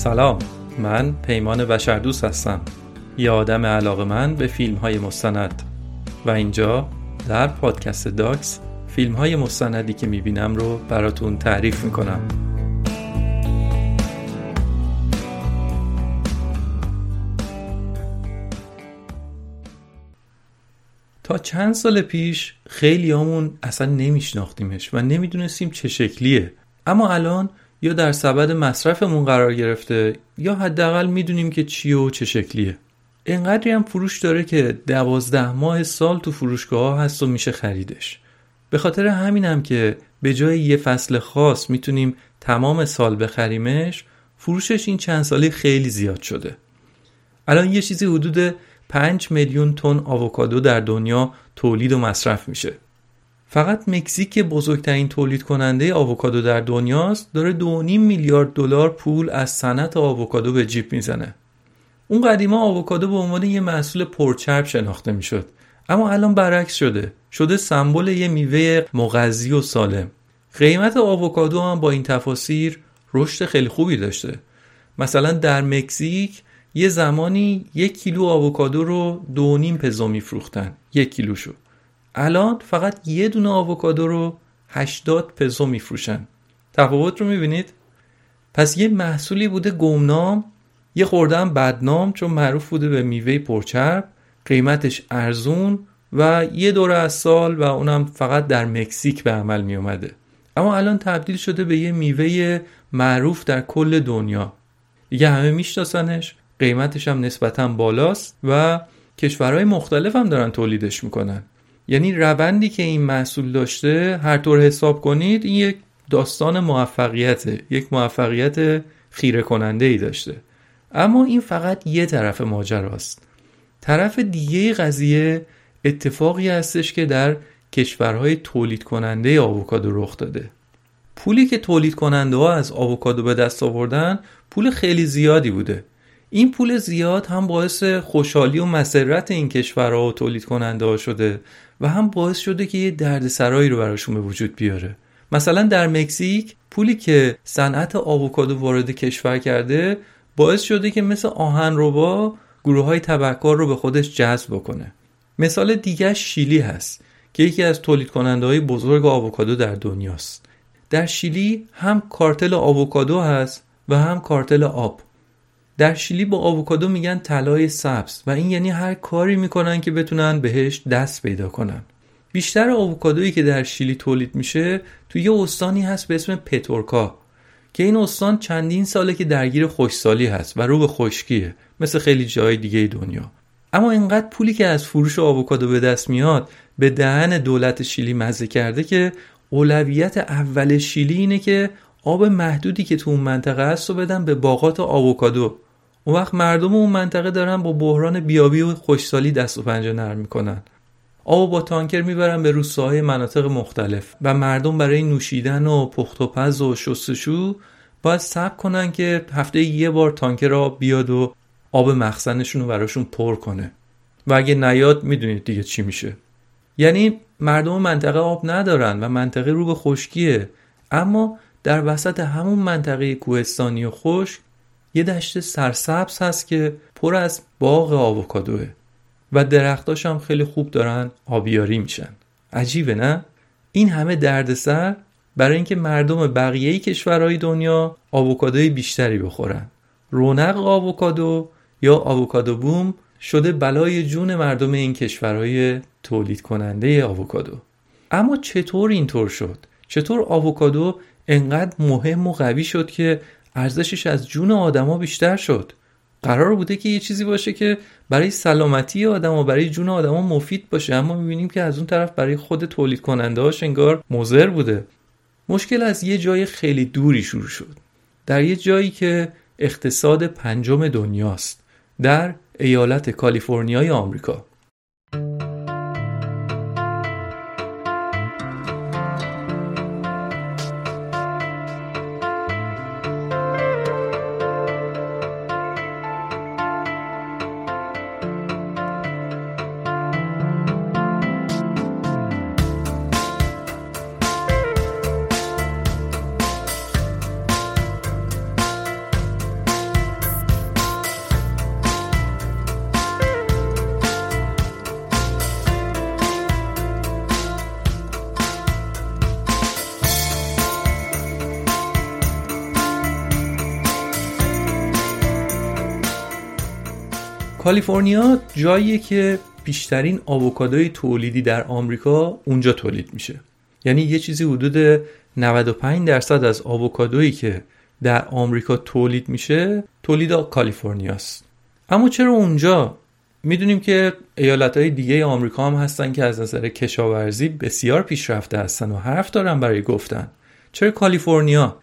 سلام من پیمان بشردوست هستم. یه آدم علاقه من به فیلم های مستند. و اینجا در پادکست داکس فیلم های مستندی که می‌بینم رو براتون تعریف می‌کنم. تا چند سال پیش خیلی همون اصلا نمیشناختیمش و نمی‌دونستیم چه شکلیه. اما الان یا در سبد مصرفمون قرار گرفته یا حداقل می‌دونیم که چیه و چه شکلیه. انقدری هم فروش داره که دوازده ماه سال تو فروشگاه ها هست و میشه خریدش. به خاطر همینم که به جای یه فصل خاص می‌تونیم تمام سال بخریمش فروشش این چند سالی خیلی زیاد شده. الان یه چیزی حدود 5 میلیون تن آووکادو در دنیا تولید و مصرف میشه. فقط مکزیک بزرگترین تولید کننده آووکادو در دنیاست داره 2.5 میلیارد دلار پول از صنعت آووکادو به جیب می‌زنه. اون قدیما آووکادو به عنوان یه محصول پرچرب شناخته می‌شد اما الان برعکس شده. شده سمبل یه میوه مغذی و سالم. قیمت آووکادو هم با این تفاسیر رشد خیلی خوبی داشته. مثلا در مکزیک یه زمانی یک کیلو آووکادو رو دو نیم پزو میفروختن. یک کیلوشو. الان فقط یه دونه آووکادو رو 80 پزو میفروشن. تفاوت رو می‌بینید؟ پس یه محصولی بوده گمنام یه خورده بدنام چون معروف بوده به میوه پرچرب قیمتش ارزون و یه دوره از سال و اونم فقط در مکزیک به عمل می اومده اما الان تبدیل شده به یه میوه معروف در کل دنیا. دیگه همه میشناسنش قیمتش هم نسبتا بالاست و کشورهای مختلف هم دارن تولیدش می‌کنن. یعنی روندی که این محصول داشته هر طور حساب کنید این یک داستان موفقیته یک موفقیت خیره کننده ای داشته. اما این فقط یه طرف ماجراست طرف دیگه قضیه اتفاقی هستش که در کشورهای تولید کننده آووکادو رخ داده. پولی که تولید کننده ها از آووکادو به دست آوردن پول خیلی زیادی بوده. این پول زیاد هم باعث خوشحالی و مسرت این کشورها و تولید کننده ها شده و هم باعث شده که یه دردسرایی رو براشون به وجود بیاره. مثلا در مکزیک پولی که صنعت آووکادو وارد کشور کرده باعث شده که مثل آهن ربا گروه های تبهکار رو به خودش جذب بکنه. مثال دیگه شیلی هست که یکی از تولید کننده های بزرگ آووکادو در دنیاست. در شیلی هم کارتل آووکادو هست و هم کارتل آب. در شیلی با آووکادو میگن طلای سبز و این یعنی هر کاری می‌کنن که بتونن بهش دست پیدا کنن. بیشتر آووکادویی که در شیلی تولید میشه تو یه استانی هست به اسم پتورکا که این استان چندین ساله که درگیر خوشسالی هست و رو به خشکیه مثل خیلی جای دیگه دنیا. اما اینقدر پولی که از فروش آووکادو به دست میاد به دهن دولت شیلی مزه کرده که اولویت اول شیلی اینه که آب محدودی که تو اون منطقه هست رو بدن به باغات آووکادو. اون وقت مردم اون منطقه دارن با بحران بیابی و خوشسالی دست و پنجه نرم می‌کنن. آب با تانکر می‌برن به روستاهای مناطق مختلف و مردم برای نوشیدن و پخت و پز و شستشو باید صبر کنن که هفته یه بار تانکر آب بیاد و آب مخزنشون رو براشون پر کنه. و اگه نیاد می‌دونید دیگه چی میشه. یعنی مردم منطقه آب ندارن و منطقه رو به خشکیه. اما در وسط همون منطقه کوهستانی و خشک یه دشت سرسبز هست که پر از باغ آووکادوه و درختاش هم خیلی خوب دارن آبیاری میشن. عجیبه نه؟ این همه دردسر برای اینکه مردم بقیه کشورهای دنیا آووکادوی بیشتری بخورن. رونق آووکادو یا آووکادو بوم شده بلای جون مردم این کشورهای تولید کننده آووکادو. اما چطور اینطور شد؟ چطور آووکادو انقدر مهم و قوی شد که ارزشش از جون آدما بیشتر شد. قرار بوده که یه چیزی باشه که برای سلامتی آدم و برای جون آدما مفید باشه. اما می‌بینیم که از اون طرف برای خود تولید کننده هاش انگار مضر بوده. مشکل از یه جای خیلی دوری شروع شد. در یه جایی که اقتصاد پنجم دنیاست در ایالت کالیفرنیای آمریکا. کالیفرنیا جاییه که بیشترین آووکادوی تولیدی در آمریکا اونجا تولید میشه. یعنی یه چیزی حدود 95 درصد از آووکادویی که در آمریکا تولید میشه تولید کالیفرنیاست. اما چرا اونجا؟ می‌دونیم که ایالت های دیگه آمریکا هم هستن که از نظر کشاورزی بسیار پیشرفته هستن و حرف دارن برای گفتن. چرا کالیفرنیا؟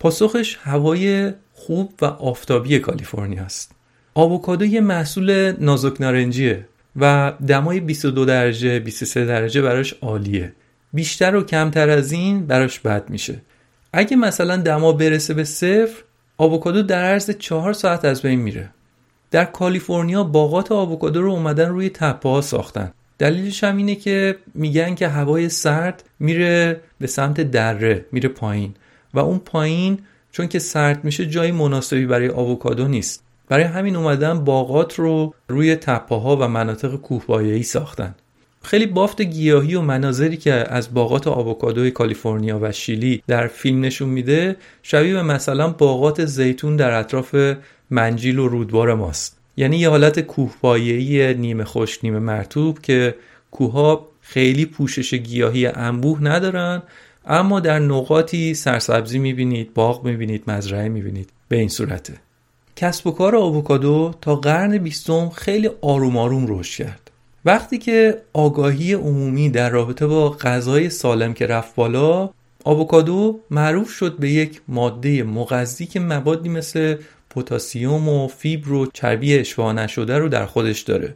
پاسخش هوای خوب و آفتابی کالیفرنیا است آووکادو یه محصول نازک نارنجیه و دمای 22 درجه 23 درجه براش عالیه. بیشتر و کمتر از این براش بد میشه. اگه مثلا دما برسه به صفر آووکادو در عرض چهار ساعت از بین میره. در کالیفرنیا باغات آووکادو رو اومدن روی تپه ها ساختن. دلیلش هم اینه که میگن که هوای سرد میره به سمت دره میره پایین. و اون پایین چون که سرد میشه جای مناسبی برای آووکادو نیست. برای همین اومدن باغات رو روی تپه ها و مناطق کوهپایه‌ای ساختن. خیلی بافت گیاهی و مناظری که از باغات آووکادوی کالیفرنیا و شیلی در فیلم نشون میده شبیه به مثلا باغات زیتون در اطراف منجیل و رودبار ماست. یعنی یه حالت کوهپایه‌ای نیمه خشک نیمه مرتوب که کوهها خیلی پوشش گیاهی انبوه ندارن اما در نقاطی سرسبزی می‌بینید باغ می‌بینید مزرعه می‌بینید. به این صورته. کسب و کار آووکادو تا قرن بیستم خیلی آروم آروم رشد کرد. وقتی که آگاهی عمومی در رابطه با غذای سالم که رفت بالا آووکادو معروف شد به یک ماده مغذی که مبادی مثل پتاسیم و فیبر و چربی اشباع نشده رو در خودش داره.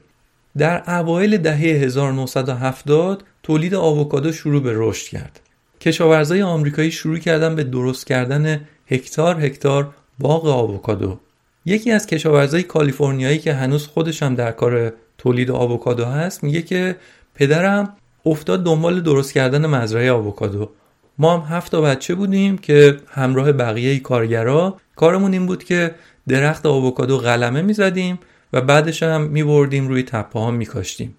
در اوایل دهه 1970 تولید آووکادو شروع به رشد کرد. کشاورزای آمریکایی شروع کردن به درست کردن هکتار هکتار باغ آووکادو. یکی از کشاورزای کالیفرنیایی که هنوز خودش هم در کار تولید آووکادو هست میگه که پدرم افتاد دنبال درست کردن مزرعه آووکادو. ما هم هفت تا بچه بودیم که همراه بقیه کارگرا. کارمون این بود که درخت آووکادو قلمه می‌زدیم و بعدش هم میبردیم روی تپه ها میکاشتیم.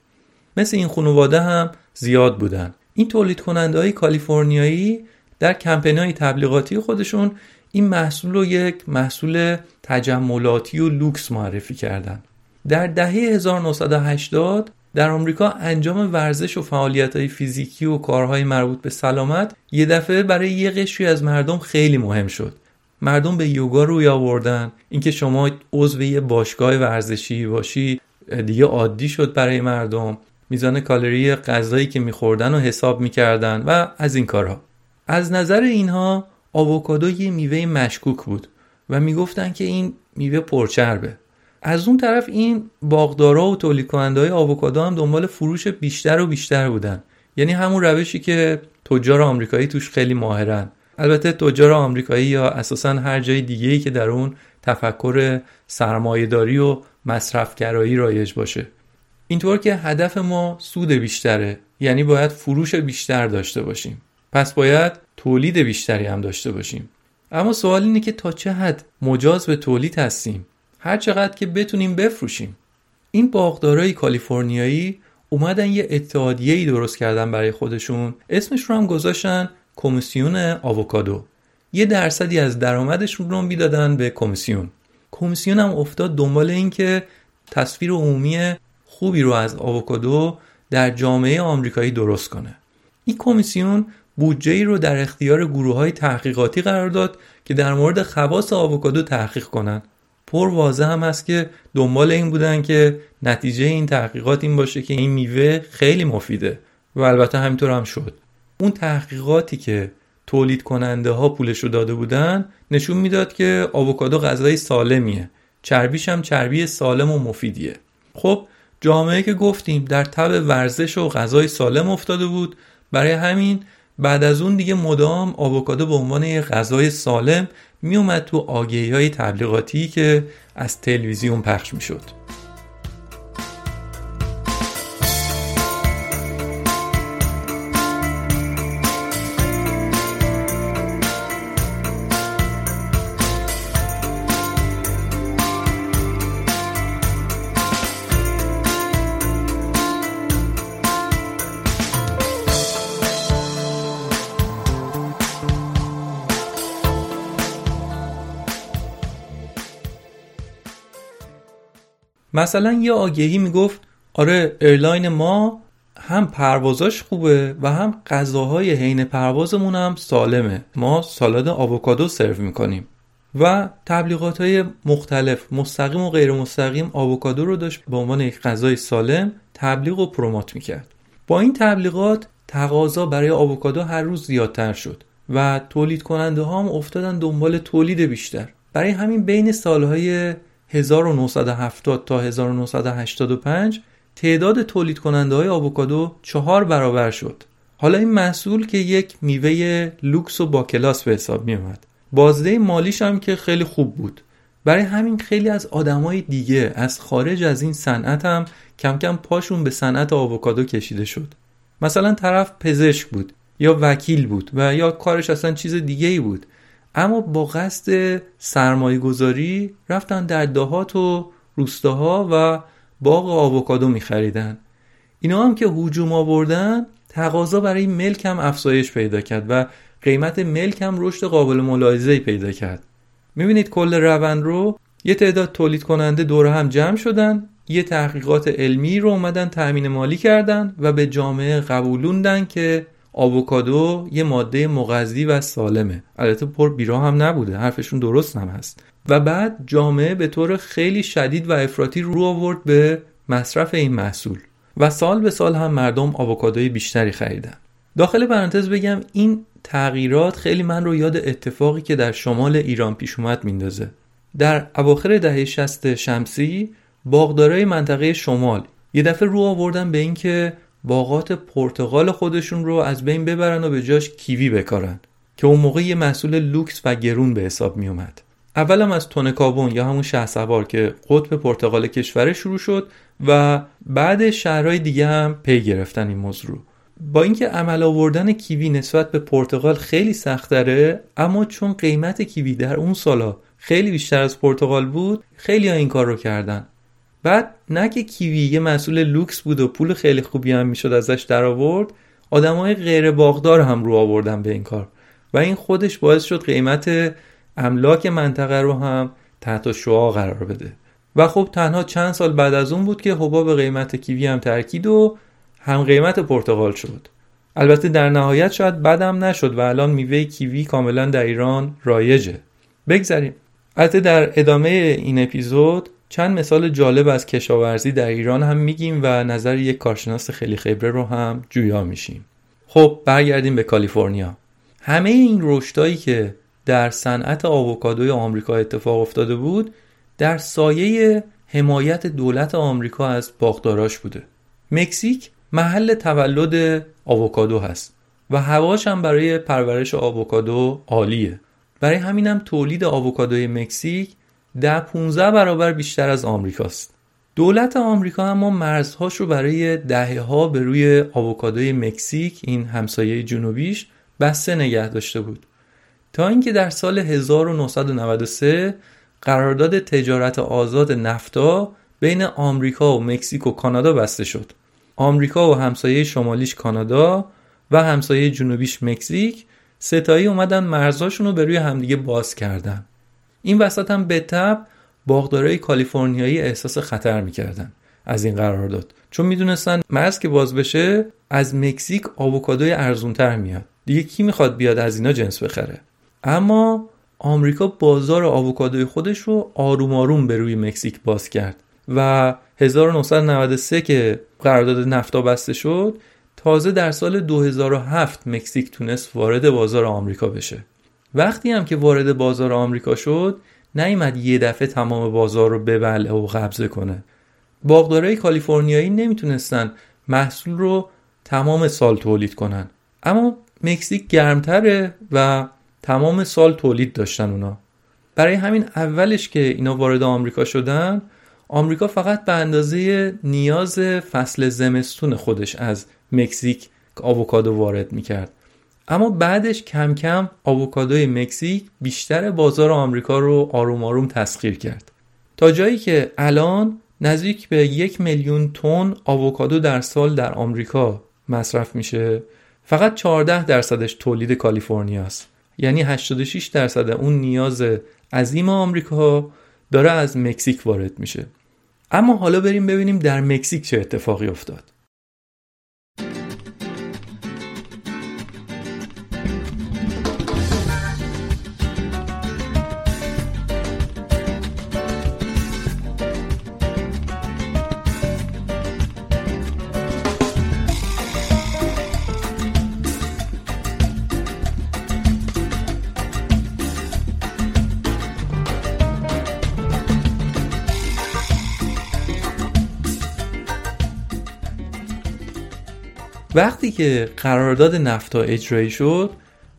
مثل این خانواده هم زیاد بودن. این تولید کننده های کالیفرنیایی در کمپین های تبلیغاتی خودشون این محصول رو یک محصول تجملاتی و لوکس معرفی کردن. در دهه 1980 در آمریکا انجام ورزش و فعالیت های فیزیکی و کارهای مربوط به سلامت یه دفعه برای یه قشری از مردم خیلی مهم شد. مردم به یوگا روی آوردن اینکه شما عضو یه باشگاه ورزشی باشی دیگه عادی شد برای مردم. میزان کالری غذایی که میخوردن و حساب می‌کردن و از این کارها. از نظر اینها آووکادو یه میوه مشکوک بود و می‌گفتن که این میوه پرچربه. از اون طرف این باغدارا و تولید کننده های آووکادو هم دنبال فروش بیشتر و بیشتر بودن. یعنی همون روشی که تجار آمریکایی توش خیلی ماهرن. البته تجار آمریکایی یا اساسا هر جای دیگه ای که در اون تفکر سرمایهداری و مصرفگرایی رایج باشه. اینطور که هدف ما سود بیشتره یعنی باید فروش بیشتر داشته باشیم. پس باید تولید بیشتری هم داشته باشیم. اما سوال اینه که تا چه حد مجاز به تولید هستیم؟ هر چقدر که بتونیم بفروشیم. این باغدارای کالیفرنیایی اومدن یه اتحادیه ای درست کردن برای خودشون. اسمش رو هم گذاشتن کمیسیون آووکادو. یه درصدی از درآمدشون رو می‌دادن به کمیسیون. کمیسیون هم افتاد دنبال این که تصویر عمومی خوبی رو از آووکادو در جامعه آمریکایی درست کنه. این کمیسیون بودجه ای رو در اختیار گروه های تحقیقاتی قرار داد که در مورد خواص آووکادو تحقیق کنند پر واضح هم هست که دنبال این بودن که نتیجه این تحقیقات این باشه که این میوه خیلی مفیده و البته همینطور هم شد. اون تحقیقاتی که تولید کننده ها پولش رو داده بودن نشون می‌داد که آووکادو غذای سالمیه. چربیش هم چربی سالم و مفیدیه. خب جامعه که گفتیم در تب ورزش و غذای سالم افتاده بود. برای همین بعد از اون دیگه مدام آووکادو به عنوان یه غذای سالم میومد تو آگهی های تبلیغاتی که از تلویزیون پخش می‌شد. مثلا یه آگهی می‌گفت آره airline ما هم پروازاش خوبه و هم غذاهای حین پروازمون هم سالمه. ما سالاد آووکادو سرو می‌کنیم. و تبلیغات های مختلف مستقیم و غیر مستقیم آووکادو رو داشت به عنوان یک غذای سالم تبلیغ و promote می‌کرد. با این تبلیغات تقاضا برای آووکادو هر روز زیادتر شد و تولید کننده ها هم افتادن دنبال تولید بیشتر. برای همین بین سالهای 1970 تا 1985 تعداد تولید کننده های آووکادو چهار برابر شد. حالا این محصول که یک میوه لوکس و با کلاس به حساب می اومد بازده مالیش هم که خیلی خوب بود. برای همین خیلی از آدمای دیگه از خارج از این صنعت هم کم کم پاشون به صنعت آووکادو کشیده شد. مثلا طرف پزشک بود یا وکیل بود و یا کارش اصلا چیز دیگه ای بود. اما با قصد سرمایه گذاری رفتن در دهات و روستاها و باغ آووکادو میخریدن. اینا هم که هجوم آوردن تقاضا برای ملک هم افزایش پیدا کرد و قیمت ملک هم رشد قابل ملاحظه پیدا کرد. می‌بینید کل روند رو یه تعداد تولید کننده دور هم جمع شدن یه تحقیقات علمی رو اومدن تأمین مالی کردن و به جامعه قبولوندن که آووکادو یه ماده مغذی و سالمه. البته پر بیرا هم نبوده حرفشون درست هم هست. و بعد جامعه به طور خیلی شدید و افراطی رو آورد به مصرف این محصول. و سال به سال هم مردم آووکادوی بیشتری خریدن. داخل پرانتز بگم این تغییرات خیلی من رو یاد اتفاقی که در شمال ایران پیش اومد میندازه. در اواخر دهه 60 شمسی باغدارای منطقه شمال یه دفعه رو آوردن به اینکه باغات پرتقال خودشون رو از بین ببرن و به جاش کیوی بکارن که اون موقع یه محصول لوکس و گرون به حساب می اومد. اولم از تنکابن یا همون شهسوار که قطب پرتقال کشور شروع شد و بعد شهرهای دیگه هم پی گرفتن این موضوع با اینکه عمل آوردن کیوی نسبت به پرتقال خیلی سختره اما چون قیمت کیوی در اون سالا خیلی بیشتر از پرتقال بود خیلی ها این کار رو کردن. بعد نه که کیوی یه مسئول لوکس بود و پول خیلی خوبی هم می‌شد ازش در آورد آدمای غیر باغدار هم رو آوردن به این کار. و این خودش باعث شد قیمت املاک منطقه رو هم تحت شعا قرار بده. و خب تنها چند سال بعد از اون بود که حباب قیمت کیوی هم ترکید و هم قیمت پرتغال شد. البته در نهایت شاید بدم نشد و الان میوه کیوی کاملا در ایران رایجه. بگذریم. البته در ادامه این اپیزود چند مثال جالب از کشاورزی در ایران هم میگیم و نظر یک کارشناس خیلی خبره رو هم جویا میشیم. خب برگردیم به کالیفرنیا. همه این رشدایی که در صنعت آووکادوی آمریکا اتفاق افتاده بود در سایه حمایت دولت آمریکا از باغداراش بوده. مکزیک محل تولد آووکادو هست و هواش هم برای پرورش آووکادو عالیه. برای همینم تولید آووکادوی مکزیک ده 15 برابر بیشتر از آمریکاست دولت آمریکا اما مرزهاش رو برای دهه ها به روی آووکادوی مکزیک این همسایه جنوبیش بسته نگه داشته بود تا اینکه در سال 1993 قرارداد تجارت آزاد نفتا بین آمریکا و مکزیک و کانادا بسته شد. آمریکا و همسایه شمالیش کانادا و همسایه جنوبیش مکزیک ستایی اومدن مرزاشون رو به روی همدیگه باز کردن. این وسط هم به تب باغدارای کالیفرنیایی احساس خطر می‌کردن از این قرارداد. چون می‌دونستن مرز که باز بشه از مکزیک آووکادوی ارزونتر میاد. دیگه کی می‌خواد بیاد از اینا جنس بخره؟ اما آمریکا بازار آووکادوی خودش رو آروم آروم به روی مکزیک باز کرد و 1993 که قرارداد نفتا بسته شد تازه در سال 2007 مکزیک تونست وارد بازار آمریکا بشه. وقتی هم که وارد بازار آمریکا شد نیومد یه دفعه تمام بازار رو ببلعه و قبضه کنه. باغدارای کالیفرنیایی نمی‌تونستن محصول رو تمام سال تولید کنن. اما مکزیک گرمتره و تمام سال تولید داشتن اونا. برای همین اولش که اینا وارد آمریکا شدن آمریکا فقط به اندازه نیاز فصل زمستون خودش از مکزیک آووکادو وارد می‌کرد. اما بعدش کم کم آووکادوی مکزیک بیشتر بازار آمریکا رو آروم آروم تسخیر کرد. تا جایی که الان نزدیک به یک میلیون تن آووکادو در سال در آمریکا مصرف میشه. فقط 14 درصدش تولید کالیفرنیا است. یعنی 86 درصد اون نیاز عظیم آمریکا داره از مکزیک وارد میشه. اما حالا بریم ببینیم در مکزیک چه اتفاقی افتاد. وقتی که قرارداد نفتا اجرایی شد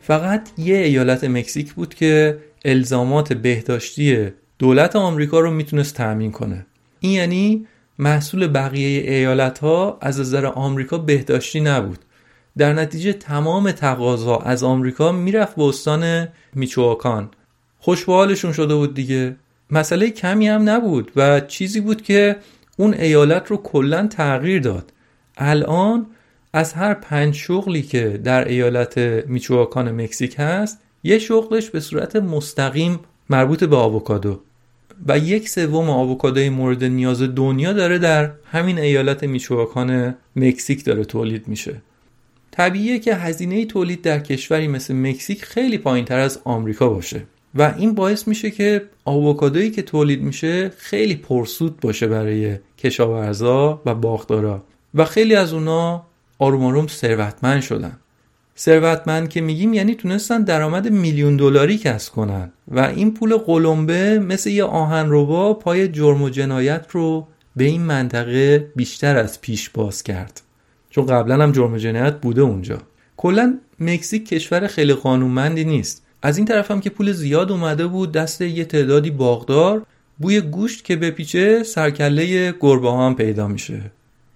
فقط یه ایالت مکزیک بود که الزامات بهداشتی دولت آمریکا رو می‌تونست تأمین کنه. این یعنی محصول بقیه ایالت ها از نظر آمریکا بهداشتی نبود. در نتیجه تمام تقاضا از آمریکا می‌رفت به استان میچواکان خوشبالشون شده بود دیگه. مسئله کمی هم نبود و چیزی بود که اون ایالت رو کلا تغییر داد. الان از هر پنج شغلی که در ایالت میچواکان مکزیک هست یه شغلش به صورت مستقیم مربوط به آووکادو. و یک سوم آووکادوی مورد نیاز دنیا داره در همین ایالت میچواکان مکزیک داره تولید میشه. طبیعیه که هزینه تولید در کشوری مثل مکزیک خیلی پایین تر از آمریکا باشه. و این باعث میشه که آووکادویی که تولید میشه خیلی پرسود باشه برای کشاورزا و باغدارا. و خیلی از اونا آروم آروم ثروتمند شدن. ثروتمند که میگیم یعنی تونستن درآمد میلیون دلاری کسب کنن و این پول قلمبه مثل یه آهنربا پای جرم و جنایت رو به این منطقه بیشتر از پیش باز کرد. چون قبلا هم جرم و جنایت بوده اونجا. کلا مکزیک کشور خیلی قانونمندی نیست. از این طرف هم که پول زیاد اومده بود دست یه تعدادی باغدار بوی گوشت که بپیچه سرکله گربه هم پیدا میشه.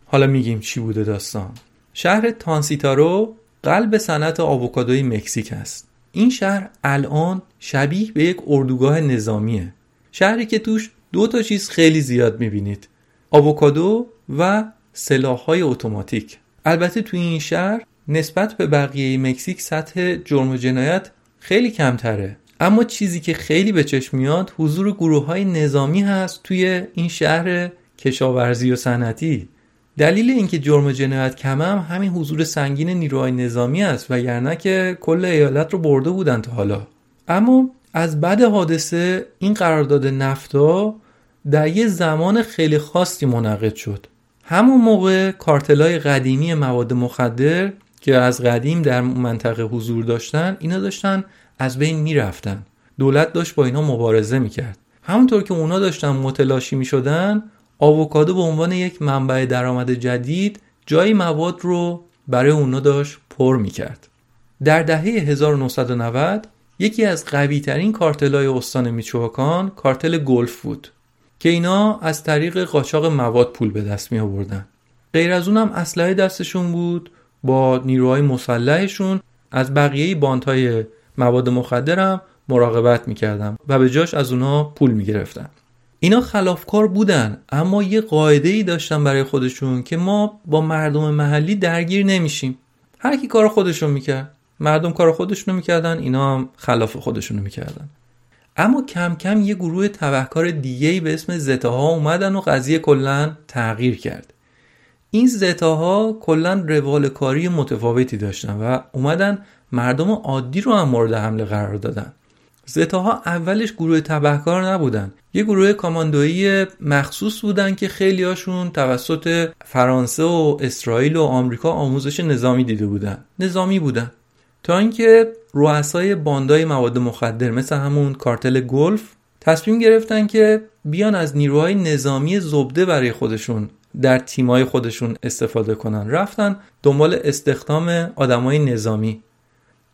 حالا میگیم چی بوده داستان؟ شهر تانسیتارو قلب صنعت آووکادوی مکزیک است. این شهر الان شبیه به یک اردوگاه نظامیه. شهری که توش دو تا چیز خیلی زیاد می‌بینید. آووکادو و سلاحهای اتوماتیک. البته توی این شهر نسبت به بقیه مکزیک سطح جرم و جنایت خیلی کمتره. اما چیزی که خیلی به چشم میاد حضور گروه های نظامی هست توی این شهر کشاورزی و صنعتی. دلیل اینکه جرم و جنایت کم هم همین حضور سنگین نیروهای نظامی است و یعنی که کل ایالت رو برده بودن تا حالا. اما از بعد حادثه این قرارداد نفتا در یه زمان خیلی خاصی منعقد شد. همون موقع کارتلای قدیمی مواد مخدر که از قدیم در منطقه حضور داشتن اینا داشتن از بین می‌رفتن. دولت داشت با اینا مبارزه می‌کرد. همونطور که اونا داشتن متلاشی می‌شدن آووکادو به عنوان یک منبع درآمد جدید جای مواد رو برای اونا داشت پر می‌کرد. در دهه 1990 یکی از قوی ترین کارتل های استان میچوکان کارتل گلف بود که اینا از طریق قاچاق مواد پول به دست می آوردن غیر از اونم اسلحه دستشون بود با نیروهای مسلحشون از بقیه های مواد مخدرم مراقبت می‌کردن و به جاش از اونا پول می‌گرفتن اینا خلافکار بودن اما یه قاعده ای داشتن برای خودشون که ما با مردم محلی درگیر نمیشیم. هر کی کار خودشون می‌کرد. مردم کار خودشونو می‌کردن اینا هم خلاف خودشونو می‌کردن. اما کم کم یه گروه تبهکار دیگه به اسم زتاها اومدن و قضیه کلا تغییر کرد. این زتاها کلا روال کاری متفاوتی داشتن و اومدن مردم عادی رو هم مورد حمله قرار دادن. زتاها اولش گروه تبهکار نبودن. یه گروه کاماندویی مخصوص بودن که خیلی هاشون توسط فرانسه و اسرائیل و آمریکا آموزش نظامی دیده بودن. نظامی بودن. تا اینکه رؤسای باندای مواد مخدر مثل همون کارتل گلف تصمیم گرفتن که بیان از نیروهای نظامی زبده برای خودشون در تیمای خودشون استفاده کنن. رفتن دنبال استخدام آدمای نظامی.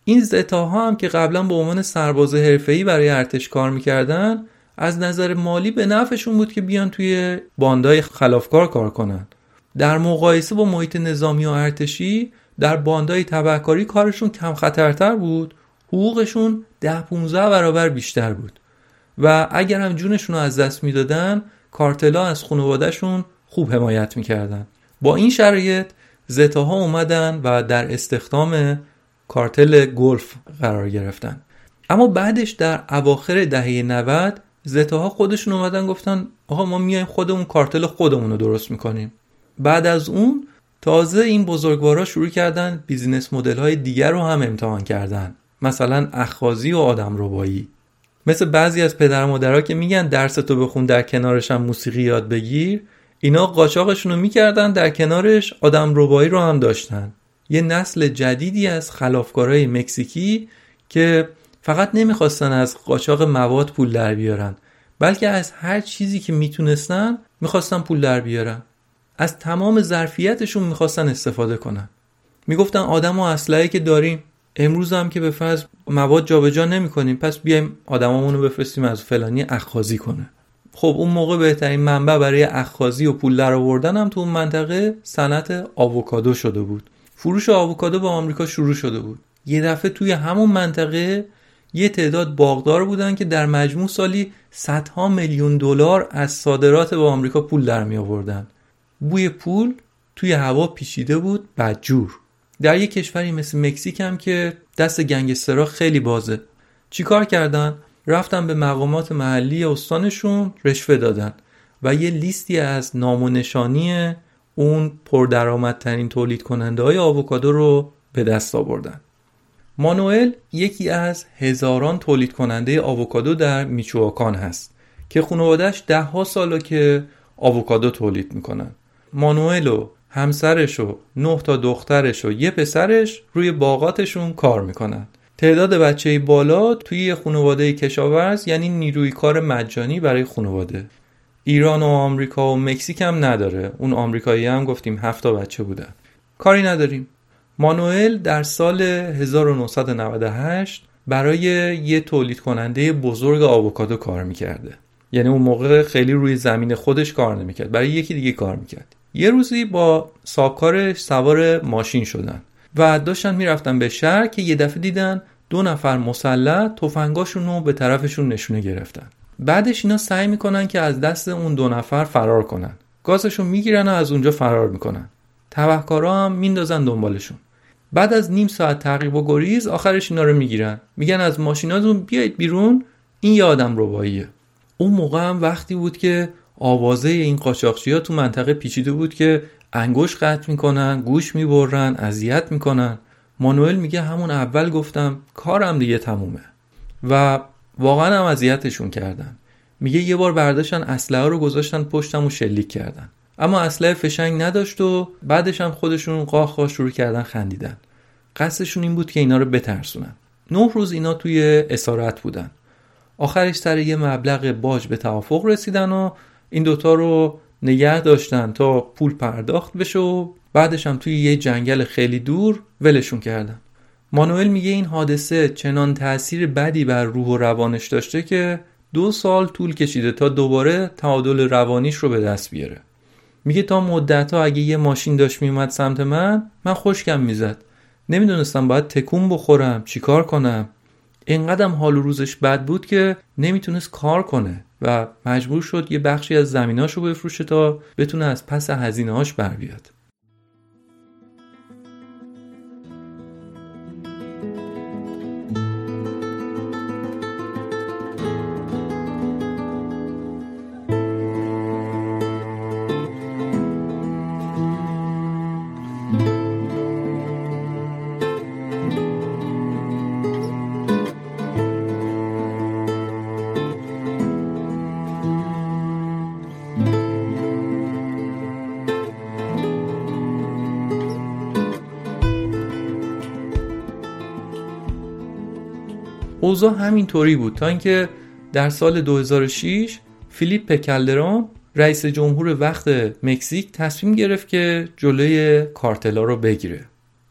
این زتاها هم که قبلا به عنوان سرباز حرفه‌ای برای ارتش کار می‌کردن از نظر مالی به نفعشون بود که بیان توی باندای خلافکار کار کنن. در مقایسه با محیط نظامی و ارتشی در باندای تبهکاری کارشون کم خطرتر بود حقوقشون ده 15 برابر بیشتر بود. و اگر هم جونشون رو از دست می‌دادن کارتلا از خانواده‌شون خوب حمایت می‌کردن. با این شرایط زتاها اومدن و در استخدام کارتل گلف قرار گرفتن. اما بعدش در اواخر دهه 90 زتاها خودشون اومدن گفتن آقا ما میایم خودمون کارتل خودمون رو درست می‌کنیم. بعد از اون تازه این بزرگوارا شروع کردن business model های دیگر رو هم امتحان کردن. مثلا اخخازی و آدم ربایی. مثل بعضی از پدر مادرها که میگن درس تو بخون در کنارش هم موسیقی یاد بگیر اینا قاچاقشون رو می‌کردن در کنارش آدم ربایی رو هم داشتن. یه نسل جدیدی از خلافکارای مکزیکی که فقط نمی‌خواستن از قاچاق مواد پول در بیارن بلکه از هر چیزی که می‌تونستن می‌خواستن پول در بیارن. از تمام ظرفیتشون می‌خواستن استفاده کنن. می‌گفتن آدم و اسلحه که داریم امروز هم که به فرض مواد جابجا نمی‌کنیم پس بیایم آدمامون رو بفرستیم از فلانی اخخازی کنه. خب اون موقع بهترین منبع برای اخخازی و پول در آوردن هم تو اون منطقه صنعت آووکادو شده بود. فروش آووکادو به آمریکا شروع شده بود. یه دفعه توی همون منطقه یه تعداد باغدار بودن که در مجموع سالی صدها میلیون دلار از صادرات به آمریکا پول در می آوردن. بوی پول توی هوا پیچیده بود بدجور. در یک کشوری مثل مکزیک هم که دست گنگسترها خیلی بازه. چیکار کردن؟ رفتن به مقامات محلی استانشون رشوه دادن و یه لیستی از نام و نشانی اون پردرآمدترین تولید کننده های آووکادو رو به دست آوردن. مانوئل یکی از هزاران تولید کننده آووکادو در میچوکان هست که خانوادهش ده ها ساله که آووکادو تولید می‌کنن. مانوئل و همسرش و نه تا دخترش و یه پسرش روی باغاتشون کار می‌کنن. تعداد بچه بالا توی خانواده کشاورز یعنی نیروی کار مجانی برای خانواده. ایران و آمریکا و مکزیک هم نداره. اون آمریکایی هم گفتیم هفتا بچه بودن. کاری نداریم. مانوئل در سال 1998 برای یه تولید کننده بزرگ آووکادو کار می‌کرده. یعنی اون موقع خیلی روی زمین خودش کار نمی‌کرد. برای یکی دیگه کار می‌کرد. یه روزی با سابکارش سوار ماشین شدن و داشتن می‌رفتن به شهر که یه دفعه دیدن دو نفر مسلح تفنگاشون رو به طرفشون نشونه گرفتن. بعدش اینا سعی می‌کنن که از دست اون دو نفر فرار کنن. گازشون می‌گیرن و از اونجا فرار می‌کنن. تبهکارا هم میندازن دنبالشون. بعد از نیم ساعت تعقیب و گریز آخرش اینا رو می‌گیرن. میگن از ماشیناتون بیایید بیرون این یه آدم رباییه اون موقع هم وقتی بود که آوازه این قاچاقچی ها تو منطقه پیچیده بود که انگوش قطع می‌کنن گوش می‌برن اذیت می‌کنن. مانوئل میگه همون اول گفتم کارم دیگه تمومه. و واقعا هم اذیتشون کردن. میگه یه بار برداشتن اسلحه رو گذاشتن پشتم و شلیک کردن. اما اسلحه فشنگ نداشت و بعدش هم خودشون قاه قاه شروع کردن خندیدن. قصدشون این بود که اینا رو بترسونن. نه روز اینا توی اسارت بودن. آخرش سر یه مبلغ باج به توافق رسیدن و این دوتا رو نگه داشتن تا پول پرداخت بشه و بعدش هم توی یه جنگل خیلی دور ولشون کردن. مانوئل میگه این حادثه چنان تاثیر بدی بر روح و روانش داشته که دو سال طول کشیده تا دوباره تعادل روانیش رو به دست بیاره. میگه تا مدت ها اگه یه ماشین داشت میومد سمت من من خوشکم می‌زد. نمی‌دونستم باید تکون بخورم چیکار کنم. اینقدرم حال و روزش بد بود که نمی‌تونست کار کنه و مجبور شد یه بخشی از زمیناش رو بفروشه تا بتونه از پس هزینه هاش بر بیاد. اوضاع همینطوری بود تا اینکه در سال 2006 فیلیپ کلدرون رئیس جمهور وقت مکزیک تصمیم گرفت که جلوی کارتلا رو بگیره.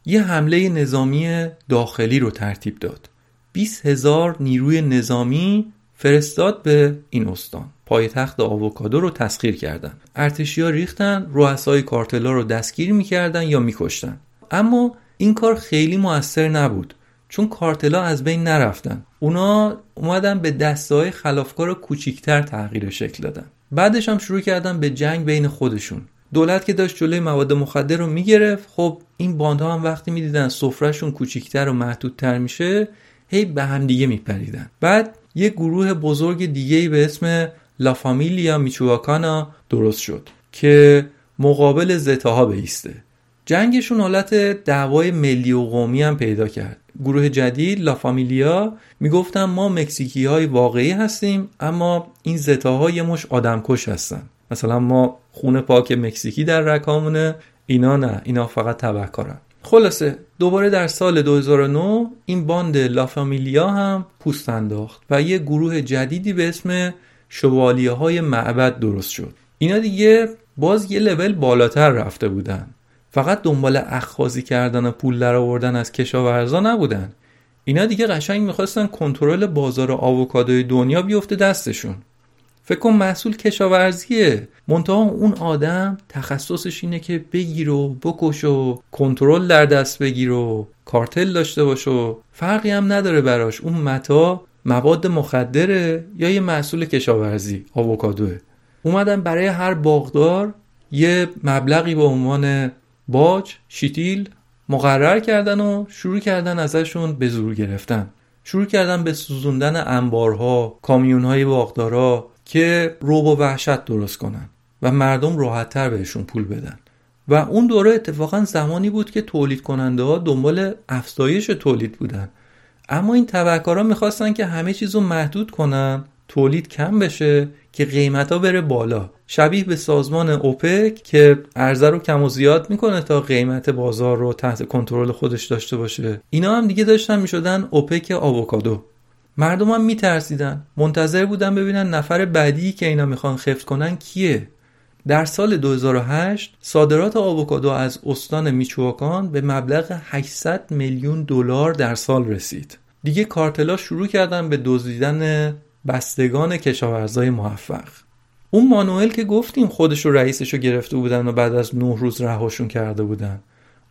یه حمله نظامی داخلی رو ترتیب داد. 20 هزار نیروی نظامی فرستاد به این استان. پایتخت آووکادو رو تسخیر کردن. ارتشیا ریختن رؤسای کارتلا رو دستگیر می‌کردن یا میکشتن. اما این کار خیلی موثر نبود. چون کارتلا از بین نرفتن. اونا اومدن به دستای خلافکار کوچیکتر تغییر شکل دادن. بعدش هم شروع کردن به جنگ بین خودشون. دولت که داشت جلوی مواد مخدر رو می‌گرفت خب این باندها هم وقتی می‌دیدن سفرهشون کوچیکتر و محدودتر میشه هی به هم دیگه میپریدن. بعد یه گروه بزرگ دیگه به اسم لا فامیلیا میچواکانا درست شد که مقابل زتاها بیسته. جنگشون حالت دعوای ملی و قومی هم پیدا کرد. گروه جدید لا فامیلیا می‌گفتن ما مکزیکی های واقعی هستیم اما این زتاها یه مش آدمکش هستن. مثلا ما خونه پاک مکزیکی در رکامونه اینا نه اینا فقط تبهکارن. خلاصه دوباره در سال 2009 این باند لافامیلیا هم پوست انداخت و یه گروه جدیدی به اسم شوالیه های معبد درست شد. اینا دیگه باز یه لول بالاتر رفته بودن. فقط دنبال اخخازی کردن و پول در آوردن از کشاورزا نبودن. اینا دیگه قشنگ می‌خواستن کنترل بازار آووکادوی دنیا بیفته دستشون. فکر کن محصول کشاورزیه. منتها اون آدم تخصصش اینه که بگیر و بکش و کنترل در دست بگیر و کارتل داشته باش و فرقی هم نداره براش. اون متا مواد مخدره یا یه محصول کشاورزی آووکادوه. اومدن برای هر باغدار یه مبلغی به عنوان باج شیتیل مقرر کردن و شروع کردن ازشون به زور گرفتن. شروع کردن به سوزوندن انبارها کامیونهای باغدارا که روب و وحشت درست کنن و مردم راحتتر بهشون پول بدن. و اون دوره اتفاقا زمانی بود که تولید کننده ها دنبال افزایش تولید بودن. اما این تبهکارا می‌خواستن که همه چیز رو محدود کنن تولید کم بشه که قیمت ها بره بالا. شبیه به سازمان اوپک که ارزه رو کم و زیاد می‌کنه تا قیمت بازار رو تحت کنترل خودش داشته باشه. اینا هم دیگه داشتن می‌شدن اوپک آووکادو. مردم هم میترسیدن. منتظر بودن ببینن نفر بعدی که اینا می‌خوان خفت کنن کیه. در سال 2008 صادرات آووکادو از استان میچواکان به مبلغ 800 میلیون دلار در سال رسید. دیگه کارتلا شروع کردن به دزدیدن بستگان کشاورزای موفق. اون مانوئل که گفتیم خودش رو رئیسش رو گرفته بودن و بعد از نه روز رهاشون کرده بودن.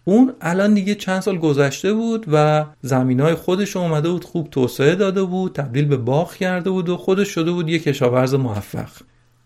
اون الان دیگه چند سال گذشته بود و زمین های خودش اومده بود خوب توسعه داده بود تبدیل به باغ کرده بود و خودش شده بود یه کشاورز موفق.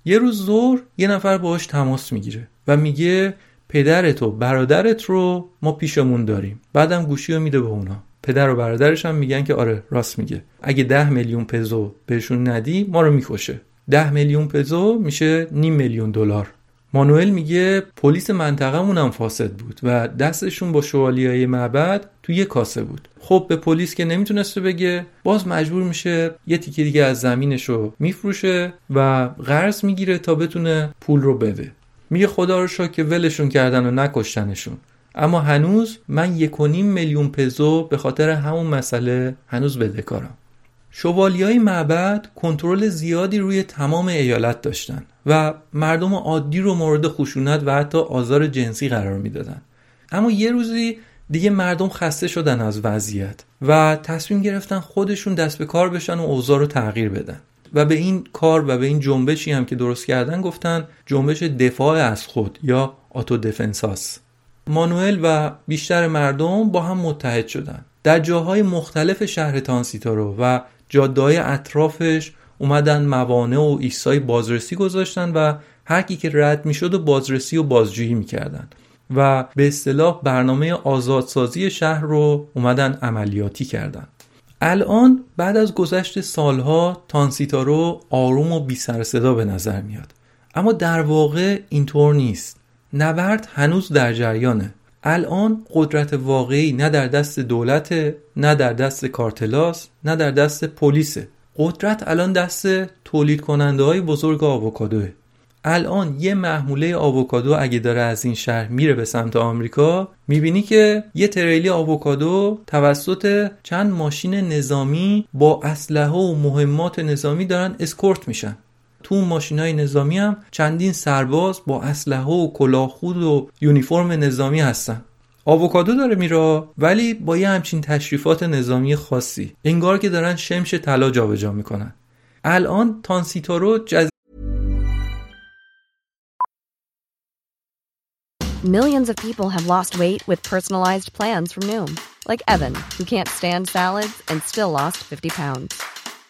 یه روز ظهر یه نفر باهاش تماس می‌گیره و میگه پدرت و برادرت رو ما پیشمون داریم. بعدم گوشی رو میده به اونا. پدر و برادرش هم میگن که آره راست میگه. اگه ده میلیون پزو بهشون ندی ما رو می‌کشه. ده میلیون پزو میشه نیم میلیون دلار. مانوئل میگه پلیس منطقهمون هم فاسد بود و دستشون با شوالیای معبد تو یه کاسه بود. خب به پلیس که نمی‌تونسته بگه باز مجبور میشه یه تیکه دیگه از زمینش رو میفروشه و قرض می‌گیره تا بتونه پول رو بده. میگه خدا رو شا که ولشون کردن و نکشتنشون. اما هنوز من یک و نیم میلیون پزو به خاطر همون مسئله هنوز بدهکارم های معبد کنترل زیادی روی تمام ایالت داشتن و مردم عادی رو مورد خشونت و حتی آزار جنسی قرار می‌دادن. اما یه روزی دیگه مردم خسته شدن از وضعیت و تصمیم گرفتن خودشون دست به کار بشن و اوضاع رو تغییر بدن. و به این کار و به این جنبشی هم که درست کردن گفتن جنبش دفاع از خود یا آتو دفنساس مانوئل و بیشتر مردم با هم متحد شدن. در جاهای مختلف شهر تانسیتارو و جادههای اطرافش اومدن موانع و ایستای بازرسی گذاشتن و هر کی که رد می‌شد و بازرسی و بازجویی می‌کردن و به اصطلاح برنامه آزادسازی شهر رو اومدن عملیاتی کردن. الان بعد از گذشت سالها تانسیتارو آروم و بی سر صدا به نظر میاد. اما در واقع اینطور نیست. نبرد هنوز در جریانه. الان قدرت واقعی نه در دست دولت نه در دست کارتلاس نه در دست پلیسه. قدرت الان دست تولید کننده های بزرگ آووکادوه. الان یه محموله آووکادو اگه داره از این شهر میره به سمت آمریکا می‌بینی که یه تریلی آووکادو توسط چند ماشین نظامی با اسلحه و مهمات نظامی دارن اسکورت میشن. تو اون ماشین های نظامی هم چندین سرباز با اسلحه و کلاهخود و یونیفرم نظامی هستن. آووکادو داره میره ولی با یه همچین تشریفات نظامی خاصی. انگار که دارن شمش طلا جابجا می‌کنن. الان تانسیتارو جز... Millions of people have lost weight with personalized plans from Noom, like Evan, who can't stand salads and still lost 50 pounds.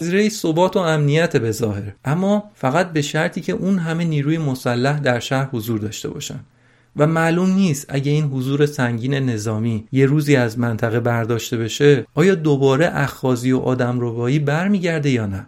زیره ثبات و امنیت به ظاهر. اما فقط به شرطی که اون همه نیروی مسلح در شهر حضور داشته باشن. و معلوم نیست اگه این حضور سنگین نظامی یه روزی از منطقه برداشته بشه آیا دوباره اخخازی و آدم روایی برمیگرده یا نه؟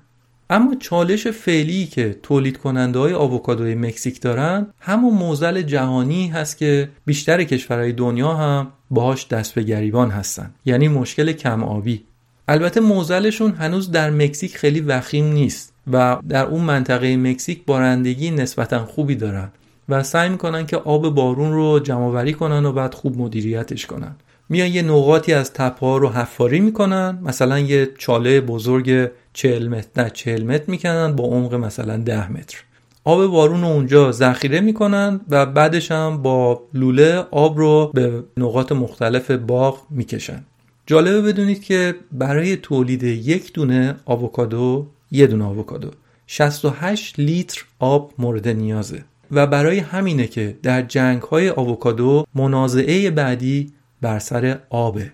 اما چالش فعلی که تولید کننده های آووکادوی مکزیک دارن همون موزل جهانی هست که بیشتر کشورهای دنیا هم باهاش دست به گریبان هستن. یعنی مشکل کم آبی. البته موزلشون هنوز در مکزیک خیلی وخیم نیست و در اون منطقه مکزیک بارندگی نسبتا خوبی دارن و سعی می‌کنن که آب بارون رو جمع کنن و بعد خوب مدیریتش کنن. میان یه نقاطی از تپه رو حفاری می‌کنن مثلا یه چاله بزرگ 40 متر نه 40 متر می‌کنن با عمق مثلا 10 متر. آب بارون رو اونجا ذخیره می‌کنن و بعدش هم با لوله آب رو به نقاط مختلف باغ می‌کشن. جالبه بدونید که برای تولید یک دونه آووکادو یه دونه آووکادو 68 لیتر آب مورد نیازه. و برای همینه که در جنگ های آووکادو منازعه بعدی بر سر آبه.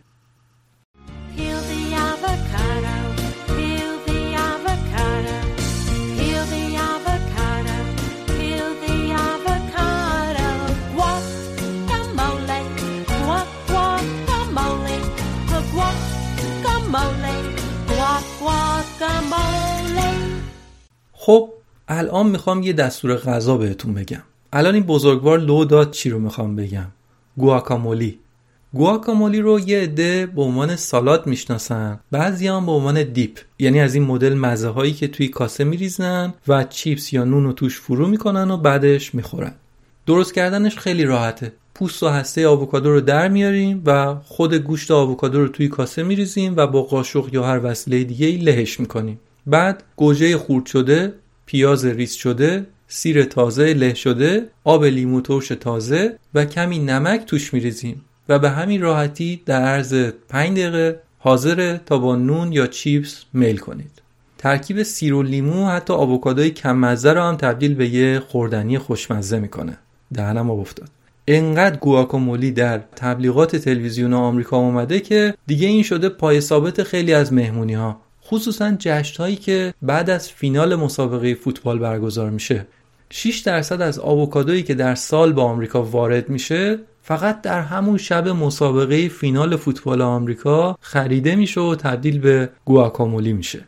خب الان می‌خوام یه دستور غذا بهتون بگم. الان این بزرگوار لو داد چی رو می‌خوام بگم؟ گواکامولی. گواکامولی رو یه عده به عنوان سالاد می‌شناسن بعضی هم به عنوان dip. یعنی از این مدل مزه هایی که توی کاسه میریزن و چیپس یا نون رو توش فرو می‌کنن و بعدش می‌خورن. درست کردنش خیلی راحته. پوست و هسته آووکادو رو در میاریم و خود گوشت آووکادو رو توی کاسه میریزیم و با قاشق یا هر وسیله دیگه لهش می‌کنیم. بعد گوجه خورد شده پیاز ریز شده سیر تازه له شده آب لیمو ترش تازه و کمی نمک توش میریزیم و به همین راحتی در عرض 5 دقیقه حاضره تا با نون یا چیپس میل کنید. ترکیب سیر و لیمو حتی آووکادوی کم مزه رو هم تبدیل به یه خوردنی خوشمزه می‌کنه. دهنم افتاد. انقدر گواکامولی در تبلیغات تلویزیون آمریکا اومده که دیگه این شده پای ثابت خیلی از مهمونی ها خصوصا جشن هایی که بعد از فینال مسابقه فوتبال برگزار میشه. 6 درصد از آووکادویی که در سال به آمریکا وارد میشه فقط در همون شب مسابقه فینال فوتبال آمریکا خریده میشه و تبدیل به گواکامولی میشه.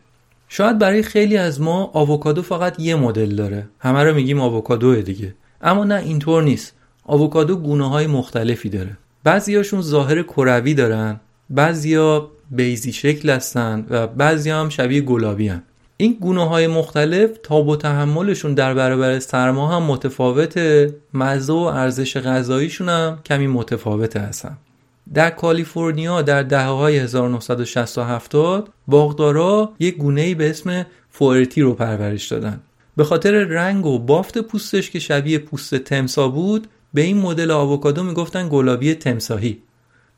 شاید برای خیلی از ما آووکادو فقط یه مدل داره. همه رو میگیم آووکادو دیگه. اما نه اینطور نیست. آووکادو گونه های مختلفی داره. بعضیاشون ظاهر کروی دارن بعضیا بیزی شکل هستن و بعضی هم شبیه گلابی هم. این گونه های مختلف تاب و تحملشون در برابر سرما هم متفاوته مزه و ارزش غذاییشون هم کمی متفاوته هستن. در کالیفرنیا در دهه های 1960 باغدارا یک گونه به اسم فورتی رو پرورش دادن. به خاطر رنگ و بافت پوستش که شبیه پوست تمسا بود به این مدل آووکادو می‌گفتن گلابی تمساهی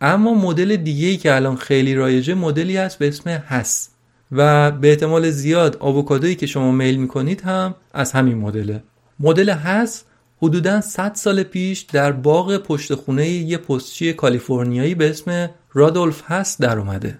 اما مدل دیگه ای که الان خیلی رایجه مدلی هست به اسم هس. و به احتمال زیاد آووکادویی که شما میل می‌کنید هم از همین مدله. مدل هس حدودا 100 سال پیش در باغ پشت خونه یه پستچی کالیفرنیایی به اسم رادولف هس در اومده.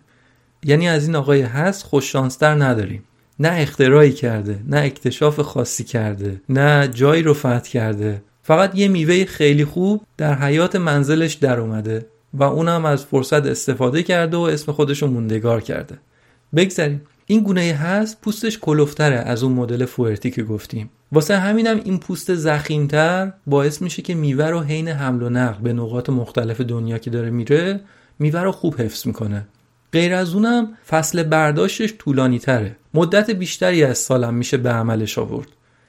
یعنی از این آقای هس خوششانستر نداریم. نه اختراعی کرده نه اکتشاف خاصی کرده نه جایی رو فتح کرده. فقط یه میوه خیلی خوب در حیات منزلش در اومده و اونم از فرصت استفاده کرده و اسم خودش رو موندگار کرده. بگذاریم این گونه هست پوستش کلوفتره از اون مدل فورتی که گفتیم. واسه همینم این پوست زخیمتر باعث میشه که میوه رو حین حمل و نقل به نقاط مختلف دنیا که داره میره میوه رو خوب حفظ می‌کنه. غیر از اونم فصل برداشتش طولانی تره مدت بیشتری از سالم میشه به عملش آورد.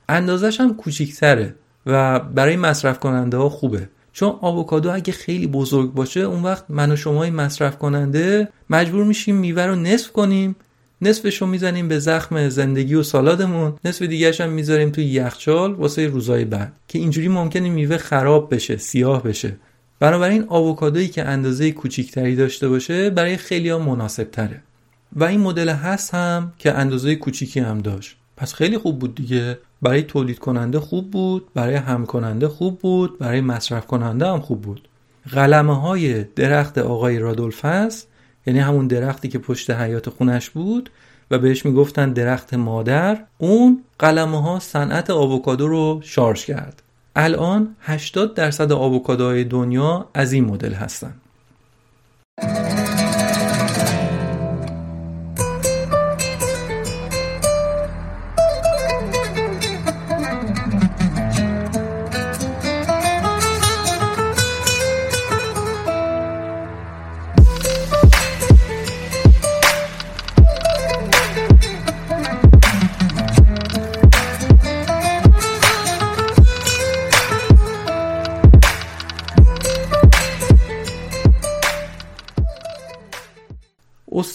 اندازش هم کوچیکتره. و برای مصرف کننده ها خوبه. چون آووکادو اگه خیلی بزرگ باشه اون وقت من و شما مصرف کننده مجبور میشیم میوه رو نصف کنیم نصفش رو می‌زنیم به زخم زندگی و سالادمون نصف دیگرش هم می‌ذاریم توی یخچال واسه روزای بعد که اینجوری ممکنه میوه خراب بشه سیاه بشه. بنابراین آووکادویی که اندازه کوچیکتری داشته باشه برای خیلی ها مناسب تره و این مدل هست هم که اندازه کوچیکی هم داشت. پس خیلی خوب بود دیگه. برای تولید کننده خوب بود برای هم کننده خوب بود برای مصرف کننده هم خوب بود. قلمه های درخت آقای رادولفس یعنی همون درختی که پشت حیات خونش بود و بهش می‌گفتن درخت مادر اون قلمه ها صنعت آووکادو رو شارژ کرد. الان 80 درصد آووکادوهای دنیا از این مدل هستن.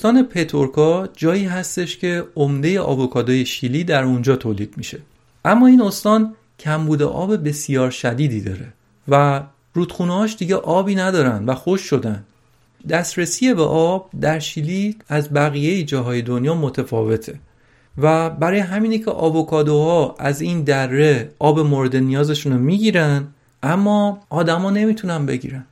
استان پتورکا جایی هستش که عمده آووکادوی شیلی در اونجا تولید میشه. اما این استان کمبود آب بسیار شدیدی داره و رودخونهاش دیگه آبی ندارن و خوش شدن. دسترسی به آب در شیلی از بقیه جاهای دنیا متفاوته و برای همینه که آووکادوها از این دره آب مورد نیازشون رو می‌گیرن اما آدما نمی‌تونن بگیرن.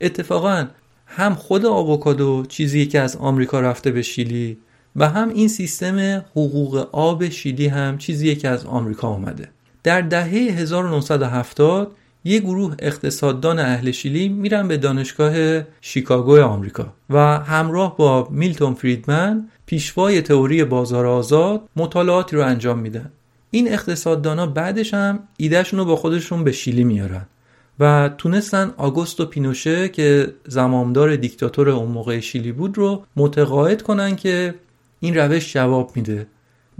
اتفاقا هم خود آووکادو چیزی که از آمریکا رفته به شیلی و هم این سیستم حقوق آب شیلی هم چیزی که از آمریکا آمده در دهه 1970 یه گروه اقتصاددان اهل شیلی میرن به دانشگاه شیکاگو آمریکا و همراه با میلتون فریدمن پیشوای تئوری بازار آزاد مطالعاتی رو انجام میدن. این اقتصاددانا بعدش هم ایدهشون رو با خودشون به شیلی میارن. و تونستن آگوستو پینوشه که زمامدار دیکتاتور اون موقع شیلی بود رو متقاعد کنن که این روش جواب میده.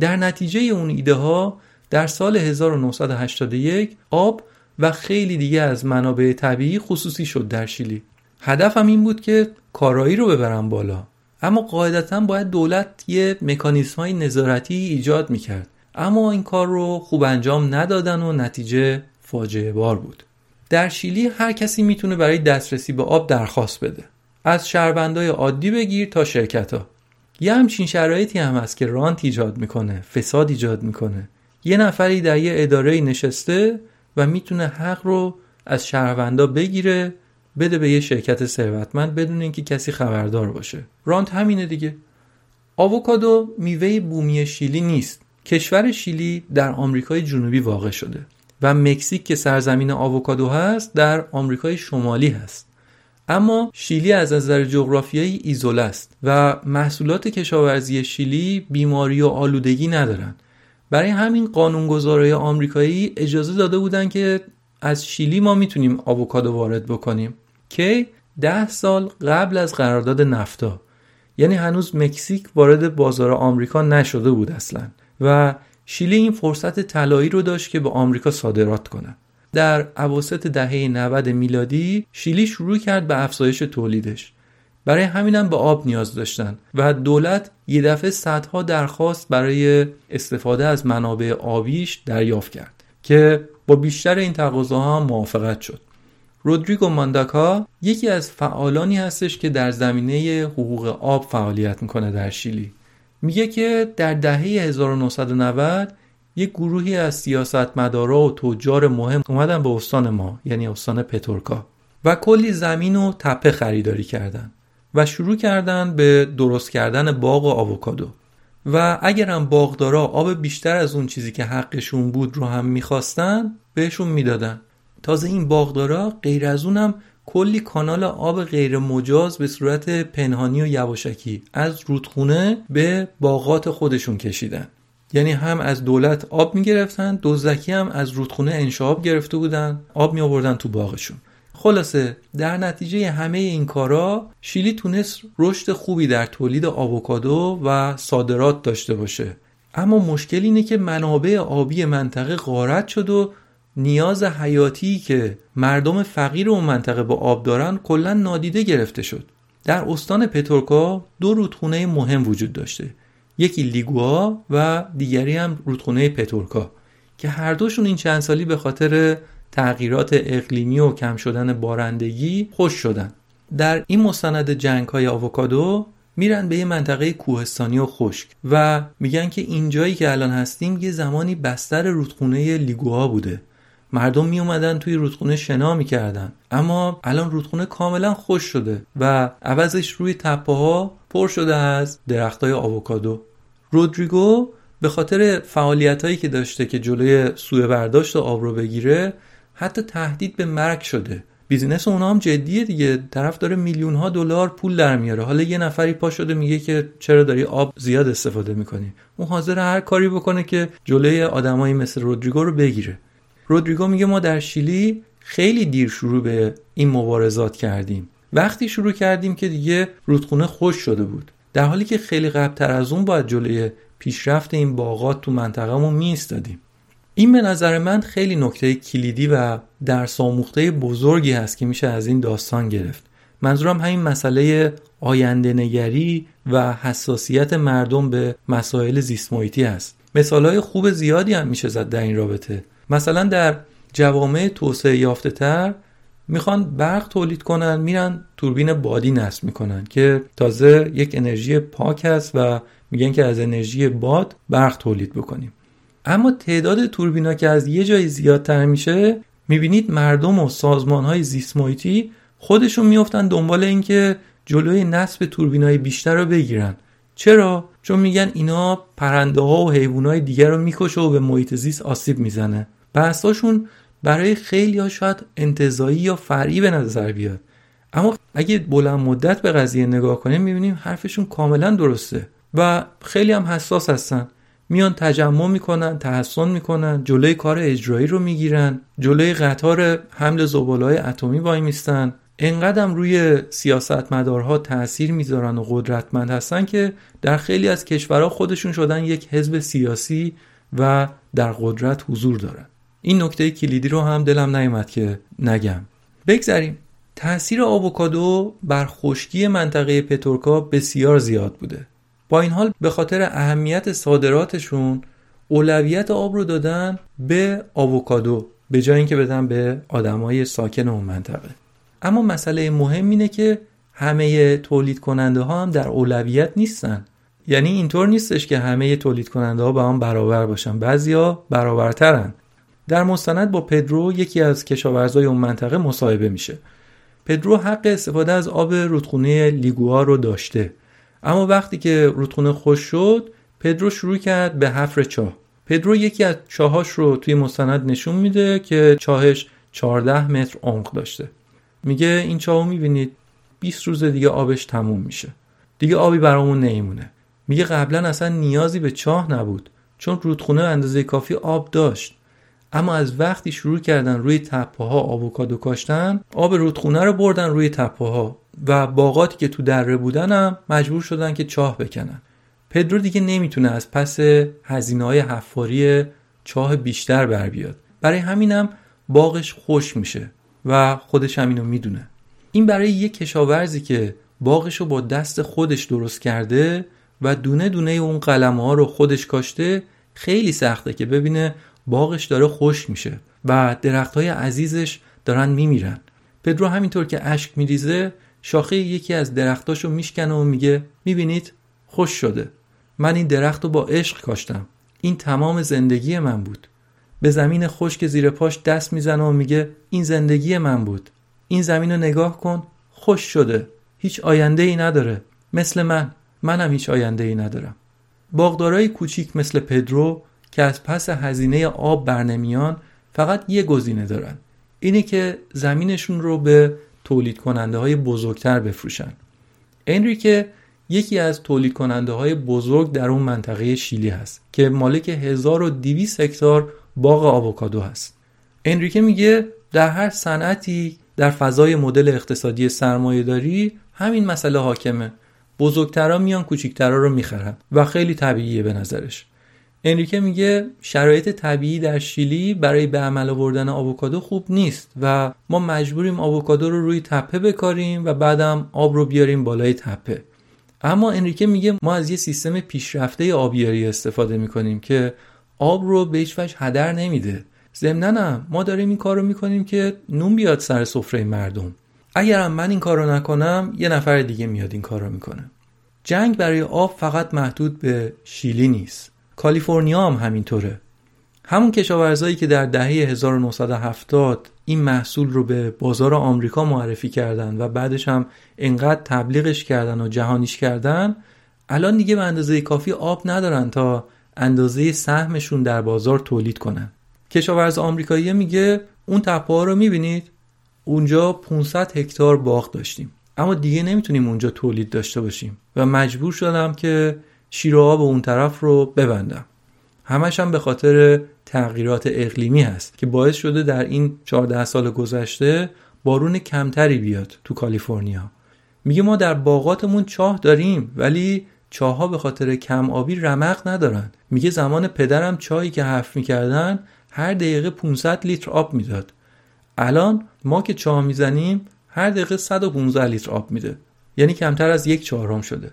در نتیجه اون ایده ها در سال 1981 آب و خیلی دیگه از منابع طبیعی خصوصی شد در شیلی. هدفم این بود که کارایی رو ببرن بالا. اما قاعدتا باید دولت یه مکانیسم های نظارتی ایجاد می‌کرد. اما این کار رو خوب انجام ندادن و نتیجه فاجعه بار بود. در شیلی هر کسی می‌تونه برای دسترسی به آب درخواست بده. از شهروندای عادی بگیر تا شرکت ها یه همچین شرایطی هم هست که رانت ایجاد می‌کنه فساد ایجاد می‌کنه. یه نفری در یه اداره نشسته و می‌تونه حق رو از شهروندا بگیره بده به یه شرکت ثروتمند بدون اینکه کسی خبردار باشه. رانت همینه دیگه. آووکادو میوه بومی شیلی نیست. کشور شیلی در آمریکای جنوبی واقع شده. و مکزیک که سرزمین آووکادو هست در آمریکای شمالی هست. اما شیلی از نظر جغرافیایی ایزوله است و محصولات کشاورزی شیلی بیماری و آلودگی ندارن. برای همین قانونگذارای آمریکایی اجازه داده بودن که از شیلی ما می‌تونیم آووکادو وارد بکنیم که ده سال قبل از قرارداد نفتا. یعنی هنوز مکزیک وارد بازار آمریکا نشده بود اصلا. و شیلی این فرصت طلایی رو داشت که به آمریکا صادرات کنه. در اواسط دهه 90 میلادی شیلی شروع کرد به افزایش تولیدش. برای همینم به آب نیاز داشتن و دولت یه دفعه صدها درخواست برای استفاده از منابع آبیش دریافت کرد که با بیشتر این تقاضاها هم موافقت شد. رودریگو مانداکا یکی از فعالانی هستش که در زمینه حقوق آب فعالیت می‌کنه در شیلی. میگه که در دهه 1990 یک گروهی از سیاستمدارا و تجار مهم اومدن به استان ما یعنی استان پتورکا و کلی زمین و تپه خریداری کردن و شروع کردن به درست کردن باغ و آووکادو. و اگر هم باغدارا آب بیشتر از اون چیزی که حقشون بود رو هم می‌خواستن بهشون می‌دادن. تازه این باغدارا غیر از اونم کلی کانال آب غیر مجاز به صورت پنهانی و یواشکی از رودخونه به باغات خودشون کشیدن. یعنی هم از دولت آب می‌گرفتن دزدکی هم از رودخونه انشاب گرفته بودن آب می آوردن تو باغشون. خلاصه در نتیجه همه این کارا شیلی تونست رشد خوبی در تولید آووکادو و صادرات داشته باشه. اما مشکل اینه که منابع آبی منطقه غارت شد و نیاز حیاتی که مردم فقیر اون منطقه با آب دارن کلا نادیده گرفته شد. در استان پتورکا دو رودخونه مهم وجود داشته. یکی لیگوا و دیگری هم رودخونه پتورکا که هر دوشون این چند سالی به خاطر تغییرات اقلیمی و کم شدن بارندگی خوش شدن. در این مستند جنگ های آووکادو میرن به یه منطقه کوهستانی و خشک و میگن که اینجایی که الان هستیم یه زمانی بستر رودخونه لیگوها بوده. مردم می اومدن توی رودخونه شنا می‌کردن. اما الان رودخونه کاملا خوش شده و عوضش روی تپه ها پر شده از درخت های آووکادو. رودریگو به خاطر فعالیت هایی که داشته که جلوی سوء برداشت آب رو بگیره حتی تهدید به مرگ شده. بیزینس اونا هم جدیه دیگه. طرف داره میلیون ها دلار پول در میاره. حالا یه نفری پا شده میگه که چرا داری آب زیاد استفاده می‌کنی؟ اون حاضر هر کاری بکنه که جلوی آدمایی مثل رودریگو رو بگیره. رودریگو میگه ما در شیلی خیلی دیر شروع به این مبارزات کردیم. وقتی شروع کردیم که دیگه رودخونه خوش شده بود. در حالی که خیلی قبلتر از اون باید جلوی پیشرفت این باغات تو منطقهمون میستادیم این به نظر من خیلی نکته کلیدی و در آموخته بزرگی هست که میشه از این داستان گرفت. منظورم همین مسئله آینده نگری و حساسیت مردم به مسائل زیست محیطی هست. مثالهای خوب زیادی هم میشه زد در این رابطه. مثلا در جوامع توسعه یافته تر می‌خوان برق تولید کنن میرن توربین بادی نصب می‌کنن که تازه یک انرژی پاک هست و میگن که از انرژی باد برق تولید بکنیم. اما تعداد توربینا که از یه جای زیادتر میشه می‌بینید مردم و سازمان های زیسمایتی خودشون میفتن دنبال اینکه جلوی نصب توربینای بیشتر رو بگیرن. چرا؟ چون میگن اینا پرنده ها و حیوان های دیگر رو می‌کشه و به محیط زیست آسیب می‌زنه. بحثاشون برای خیلی ها شاید انتظایی یا فرعی به نظر بیاد. اما اگه بلند مدت به قضیه نگاه کنیم می‌بینیم حرفشون کاملا درسته و خیلی هم حساس هستن. میان تجمع می‌کنن تحسن می‌کنن جلوی کار اجرایی رو می‌گیرن جلوی قطار حمل زبالای اتمی وای میستن. انقدرم روی سیاستمدارها تاثیر می‌ذارن و قدرتمند هستن که در خیلی از کشورها خودشون شدن یک حزب سیاسی و در قدرت حضور دارن. این نکته کلیدی رو هم دلم نیومد که نگم. بگذریم. تاثیر آووکادو بر خشکی منطقه پتورکا بسیار زیاد بوده. با این حال به خاطر اهمیت صادراتشون اولویت آب رو دادن به آووکادو به جای اینکه بدن به آدمای ساکن اون منطقه. اما مسئله مهم اینه که همه تولید کننده ها هم در اولویت نیستن. یعنی اینطور نیستش که همه تولید کننده ها با هم برابر باشن. بعضیا برابرترن. در مستند با پدرو یکی از کشاورزای اون منطقه مصاحبه میشه. پدرو حق استفاده از آب رودخونه لیگوا رو داشته. اما وقتی که رودخونه خوش شد پدرو شروع کرد به حفر چاه. پدرو یکی از چاهاش رو توی مستند نشون میده که چاهش 14 متر عمق داشته. میگه این چاهو می‌بینید 20 روز دیگه آبش تموم میشه. دیگه آبی برامون نمیمونه میگه قبلا اصلا نیازی به چاه نبود چون رودخونه اندازه کافی آب داشت. اما از وقتی شروع کردن روی تپه ها آووکادو کاشتن آب رودخونه رو بردن روی تپه ها و باغاتی که تو دره بودن هم مجبور شدن که چاه بکنن. پدرو دیگه نمی‌تونه از پس هزینه های حفاری چاه بیشتر بر بیاد. برای همینم باغش خوش میشه و خودش هم اینو می‌دونه. این برای یک کشاورزی که باغش رو با دست خودش درست کرده و دونه دونه اون قلمه ها رو خودش کاشته خیلی سخته که ببینه باغش داره خوش میشه و درخت های عزیزش دارن میمیرن. پدرو همینطور که اشک میریزه شاخه یکی از درختاشو میشکنه و میگه می‌بینید؟ خوش شده. من این درخت رو با عشق کاشتم. این تمام زندگی من بود. به زمین خشک زیر پاش دست می‌زنه و میگه این زندگی من بود. این زمین رو نگاه کن خوش شده. هیچ آینده ای نداره. مثل من. منم هیچ آینده ای ندارم. باغدارای کوچیک مثل پدرو که از پس هزینه آب برنمیان فقط یه گزینه دارن. اینه که زمینشون رو به تولید کننده های بزرگتر بفروشن. انریکه یکی از تولید کننده های بزرگ در اون منطقه شیلی هست که مالک 1200 هکتار باغ آووکادو هست. انریکه میگه در هر صنعتی در فضای مدل اقتصادی سرمایه داری همین مسئله حاکمه. بزرگترا میان کوچیکترا رو می‌خرن و خیلی طبیعیه به نظرش. انریکه میگه شرایط طبیعی در شیلی برای به عمل آوردن آووکادو خوب نیست و ما مجبوریم آووکادو رو روی تپه بکاریم و بعدم آب رو بیاریم بالای تپه. اما انریکه میگه ما از یه سیستم پیشرفته آبیاری استفاده می‌کنیم که آب رو به هیچ وجه هدر نمیده. ضمنا ما داریم این کار رو می‌کنیم که نون بیاد سر سفره مردم. اگرم من این کار رو نکنم یه نفر دیگه میاد این کار رو می‌کنه. جنگ برای آب فقط محدود به شیلی نیست. کالیفرنیا هم همینطوره. همون کشاورزایی که در دهه 1970 این محصول رو به بازار آمریکا معرفی کردن و بعدش هم انقدر تبلیغش کردن و جهانیش کردن الان دیگه به اندازه کافی آب ندارن تا اندازه سهمشون در بازار تولید کنن. کشاورز آمریکایی میگه اون تپه رو می‌بینید؟ اونجا 500 هکتار باغ داشتیم. اما دیگه نمی‌تونیم اونجا تولید داشته باشیم و مجبور شدم که شیر به اون طرف رو ببندم. همش هم به خاطر تغییرات اقلیمی هست که باعث شده در این 14 سال گذشته بارون کمتری بیاد تو کالیفرنیا. میگه ما در باغاتمون چاه داریم ولی چاها به خاطر کم آبی رمق ندارن. میگه زمان پدرم چایی که حرف می‌کردن هر دقیقه 500 لیتر آب می‌داد. الان ما که چاه می‌زنیم هر دقیقه 115 لیتر آب میده. یعنی کمتر از یک چهارم شده.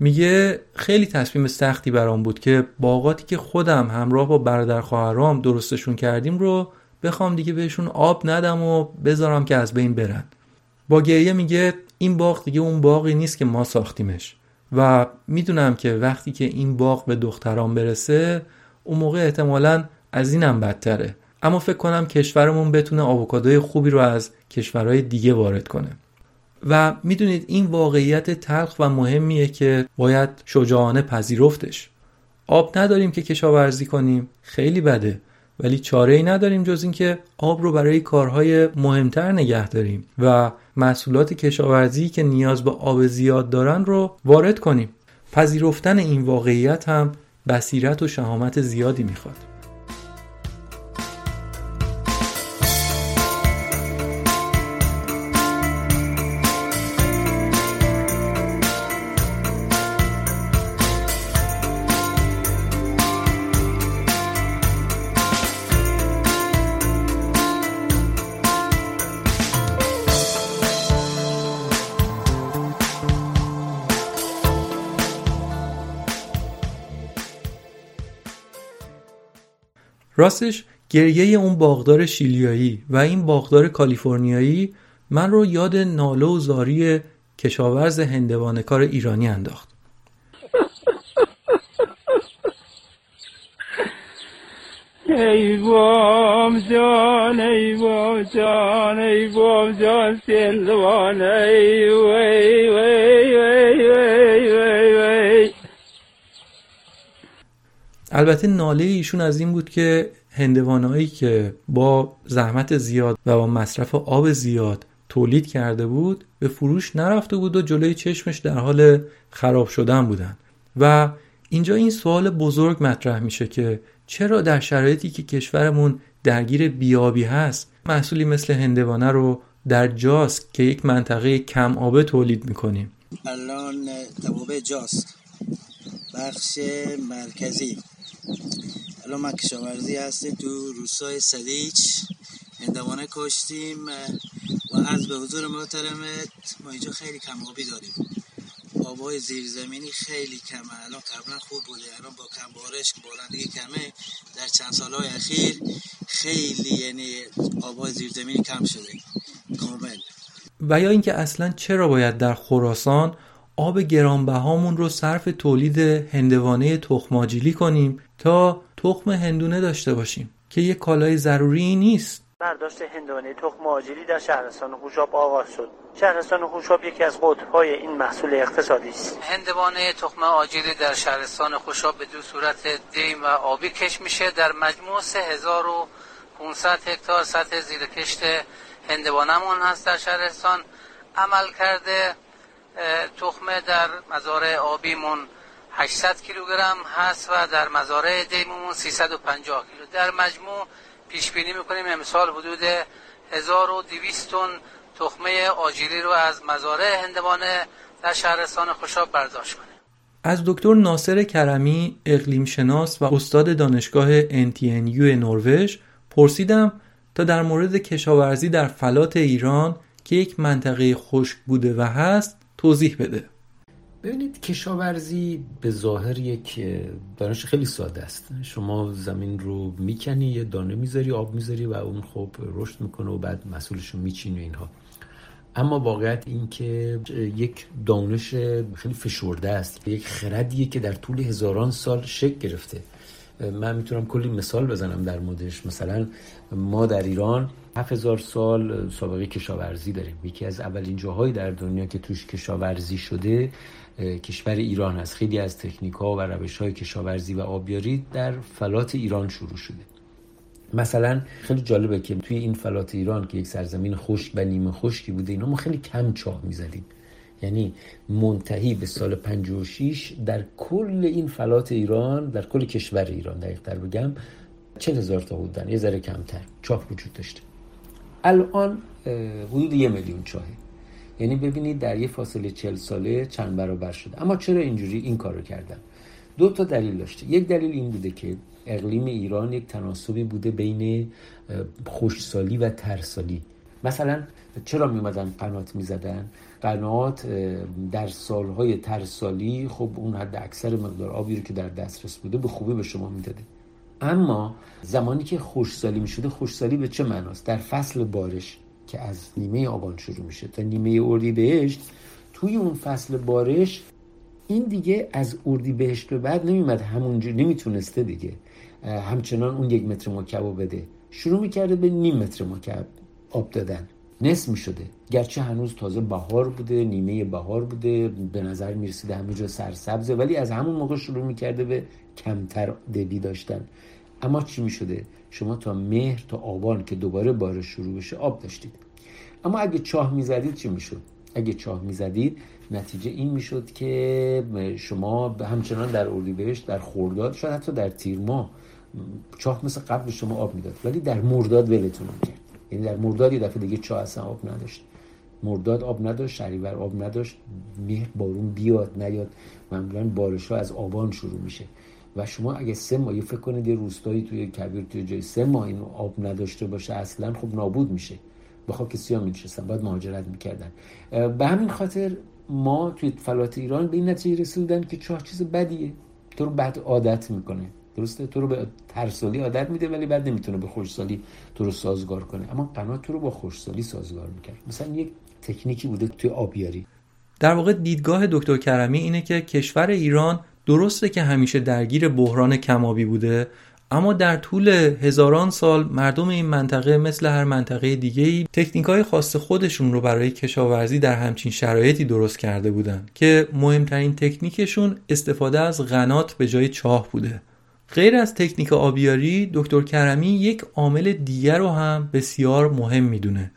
میگه خیلی تصمیم سختی برام بود که باغاتی که خودم همراه با برادر خواهرام درستشون کردیم رو بخوام دیگه بهشون آب ندم و بذارم که از بین برن. با گریه میگه این باغ دیگه اون باقی نیست که ما ساختیمش. و می‌دونم که وقتی که این باغ به دختران برسه اون موقع احتمالا از اینم بدتره. اما فکر کنم کشورمون بتونه آووکادوی خوبی رو از کشورهای دیگه وارد کنه. و می‌دونید این واقعیت تلخ و مهمیه که باید شجاعانه پذیرفتش. آب نداریم که کشاورزی کنیم خیلی بده. ولی چاره ای نداریم جز اینکه آب رو برای کارهای مهمتر نگه داریم و محصولات کشاورزی که نیاز به آب زیاد دارن رو وارد کنیم. پذیرفتن این واقعیت هم بصیرت و شهامت زیادی می‌خواد. راستش گریه اون باغدار شیلیایی و این باغدار کالیفرنیایی من رو یاد ناله و زاری کشاورز هندوانه کار ایرانی انداخت. ای بام جان ای بام جان ای بام جان سلوان ای وی وی وی وی وی وی. البته ناله ایشون از این بود که هندوانهایی که با زحمت زیاد و با مصرف آب زیاد تولید کرده بود به فروش نرفته بود و جلوی چشمش در حال خراب شدن بودن. و اینجا این سوال بزرگ مطرح میشه که چرا در شرایطی که کشورمون درگیر بیابی هست محصولی مثل هندوانه رو در جاست که یک منطقه کم آبه تولید می‌کنیم؟ الان توابع جاست. بخش مرکزی. الان ما کشاورزی هستیم تو روستای سلیچ. هندوانه کاشتیم و از به حضور محترمت ما اینجا خیلی کم آبی داریم. آبای زیرزمینی خیلی کمه. الان قبلا خوب بوده الان با کم بارش بارندگی کمه. در چند سالهای اخیر خیلی یعنی آبای زیرزمینی کم شده. کامل. و یا اینکه اصلا چرا باید در خراسان آب گرانبهامون رو صرف تولید هندوانه تخماجیلی کنیم تا تخم هندونه داشته باشیم که یک کالای ضروری نیست. برداشت هندوانه تخم آجیلی در شهرستان خوشاب آغاز شد. شهرستان خوشاب یکی از قطبهای این محصول اقتصادی است. هندوانه تخم آجیلی در شهرستان خوشاب به دو صورت دیم و آبی کش میشه. در مجموع 3500 هکتار سطح زیر کشت هندوانمون هست در شهرستان. عمل کرده تخمه در مزارع آبیمون 800 کیلوگرم هست و در مزارع دیممون 350 کیلو. در مجموع پیش بینی می‌کنیم. امسال حدود 1200 تن تخمه آجیلی رو از مزارع هندوانه در شهرستان خوشاب برداشت کنیم. از دکتر ناصر کرمی اقلیم شناس و استاد دانشگاه NTNU نروژ پرسیدم تا در مورد کشاورزی در فلات ایران که یک منطقه خشک بوده و هست توضیح بده. ببینید کشاورزی به ظاهر یک دانش خیلی ساده است. شما زمین رو می‌کنی یه دانه می‌ذاری آب می‌ذاری و اون خب رشد می‌کنه و بعد مسئولش رو میچینی و اینها. اما واقعیت این که یک دانش خیلی فشرده است یک خردیه که در طول هزاران سال شکل گرفته. من می‌تونم کلی مثال بزنم در موردش. مثلا ما در ایران 7000 سال سابقه کشاورزی داریم. یکی از اولین جاهایی در دنیا که توش کشاورزی شده کشور ایران هست. خیلی از تکنیک ها و روش های کشاورزی و آبیاری در فلات ایران شروع شده. مثلا خیلی جالبه که توی این فلات ایران که یک سرزمین خشک و نیمه خشکی بوده اینا ما خیلی کم چاه می‌زدیم. یعنی منتهی به سال 56 در کل این فلات ایران در کل کشور ایران دقیق تر بگم چه هزار تا بودن یه ذره کمتر چاه وجود داشته. الان حدود یه میلیون چاهه. یعنی ببینید در یه فاصله چل ساله چند برابر شده. اما چرا اینجوری این کارو کردن؟ دو تا دلیل داشته. یک دلیل این بوده که اقلیم ایران یک تناسبی بوده بین خوشسالی و ترسالی. مثلا چرا می قنات می زدن قنات در سالهای ترسالی خب اون حد اکثر مقدار آبی رو که در دسترس بوده به خوبی به شما می‌داده. اما زمانی که خوشسالی می شده خوشسالی به چه معناست؟ در فصل بارش که از نیمه آبان شروع میشه تا نیمه اردی بهشت توی اون فصل بارش این دیگه از اردی بهشت به بعد نمیمد همونجور نمی‌تونسته دیگه همچنان اون یک متر مکعب بده. شروع می‌کرده به نیم متر مکعب آب دادن. نصف می‌شده. گرچه هنوز تازه بهار بوده نیمه بهار بوده به نظر می‌رسیده همه جا سرسبزه ولی از همون موقع شروع می‌کرده به کمتر دبی داشتن. اما چی می‌شده؟ شما تا مهر تا آبان که دوباره بارش شروع بشه آب داشتید. اما اگه چاه می‌زدید چی می‌شد؟ اگه چاه می‌زدید نتیجه این می‌شد که شما همچنان در اردیبهشت در خورداد شاید حتی در تیر ماه چاه مثل قبل شما آب می‌داد ولی در مرداد ولتون کرد یعنی در مرداد یه دفعه دیگه چاه اصلا آب نداشت. مرداد آب نداشت شهریور آب نداشت. مهر بارون بیاد نیاد. معمولا بارش ها از آبان شروع میشه. و شما اگه سه ماه فکر کنید یه روستایی توی کبیر توی جای سه ماه این آب نداشته باشه اصلا خب نابود میشه. به خاک سیاه میشستن باید مهاجرت می‌کردن. به همین خاطر ما توی فلات ایران به این نتیجه رسیدن که چاه چیز بدیه. تو رو بعد عادت می‌کنه. درسته؟ تو رو به ترسالی عادت میده ولی بعد نمی‌تونه به خوشسالی تو رو سازگار کنه. اما قنات تو رو با خوشسالی سازگار می‌کرد. مثلا یک تکنیکی بوده توی آبیاری در واقع دیدگاه دکتر کرمی اینه که کشور ایران درسته که همیشه درگیر بحران کمابی بوده اما در طول هزاران سال مردم این منطقه مثل هر منطقه دیگه ای تکنیک های خاص خودشون رو برای کشاورزی در همچین شرایطی درست کرده بودن که مهمترین تکنیکشون استفاده از غنات به جای چاه بوده. غیر از تکنیک آبیاری دکتر کرمی یک عامل دیگر رو هم بسیار مهم می‌دونه.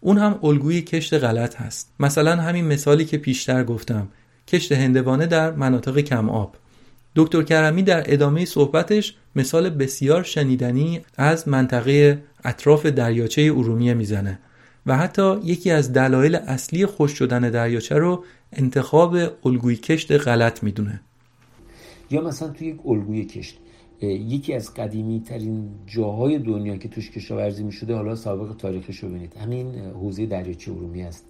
اون هم الگوی کشت غلط هست. مثلا همین مثالی که پیشتر گفتم کشت هندوانه در مناطق کم آب. دکتر کرمی در ادامه صحبتش مثال بسیار شنیدنی از منطقه اطراف دریاچه ارومیه می‌زنه و حتی یکی از دلایل اصلی خوش شدن دریاچه رو انتخاب الگوی کشت غلط می‌دونه. یا مثلا توی یک الگوی کشت. یکی از قدیمی ترین جاهای دنیا که توش کشاورزی می شده حالا سابق تاریخش رو ببینید. همین حوزه دریاچه ارومیه است.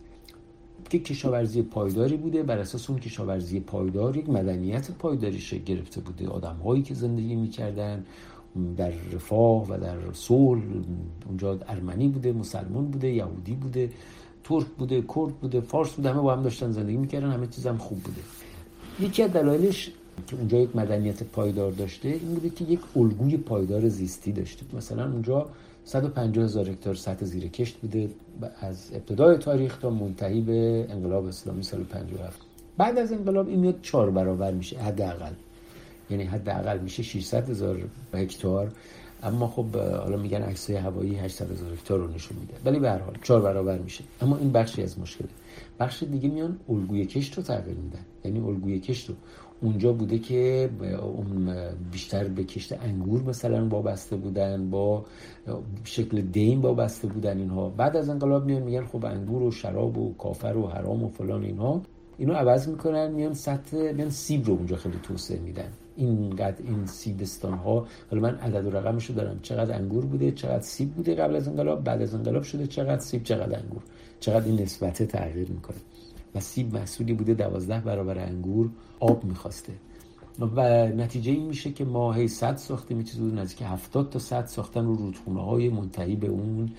که کشاورزی پایداری بوده بر اساس اون کشاورزی پایدار یک مدنیت پایداری گرفته بوده. آدم هایی که زندگی می‌کردن در رفاه و در صلح اونجا ارمنی بوده مسلمان بوده یهودی بوده ترک بوده کرد بوده فارس بوده همه با هم داشتن زندگی می‌کردن همه چیز هم خوب بوده. یکی از دلایلش که اونجا یک مدنیت پایدار داشته این بوده که یک الگوی پایدار زیستی داشته. مثلا اونجا 150 هزار هکتار سطح زیر کشت بوده از ابتدای تاریخ تا منتهی به انقلاب اسلامی سال 57 بعد از انقلاب این میاد چهار برابر میشه حداقل. یعنی حداقل میشه 600 هزار هکتار. اما خب حالا میگن عکسای هوایی 800 هزار هکتار رو نشون میده. ولی به هر حال چهار برابر میشه. اما این بخشی از مشکله. بخش دیگه میان الگوی کشت رو تغییر میدن. یعنی الگوی کشت رو. اونجا بوده که بیشتر به کشت انگور مثلا وابسته بودن با شکل دین وابسته بودن اینها. بعد از انقلاب میان میگن خب انگور و شراب و کافر و حرام و فلان اینها. اینو عوض می‌کنن میان سطح میان سیب رو اونجا خیلی توسعه میدن. اینقدر این سیبستان ها حالا من عدد و رقمش رو دارم. چقدر انگور بوده چقدر سیب بوده قبل از انقلاب بعد از انقلاب شده چقدر سیب چقدر انگور. چقدر این نسبت تغییر می‌کنه. و سیب محصولی بوده دوازده برابر انگور آب می‌خواسته. و نتیجه این میشه که ما هی صد ساختیم یه چیزی نزدیک 70 تا صد ساختن رو رودخونه های منتهی به اون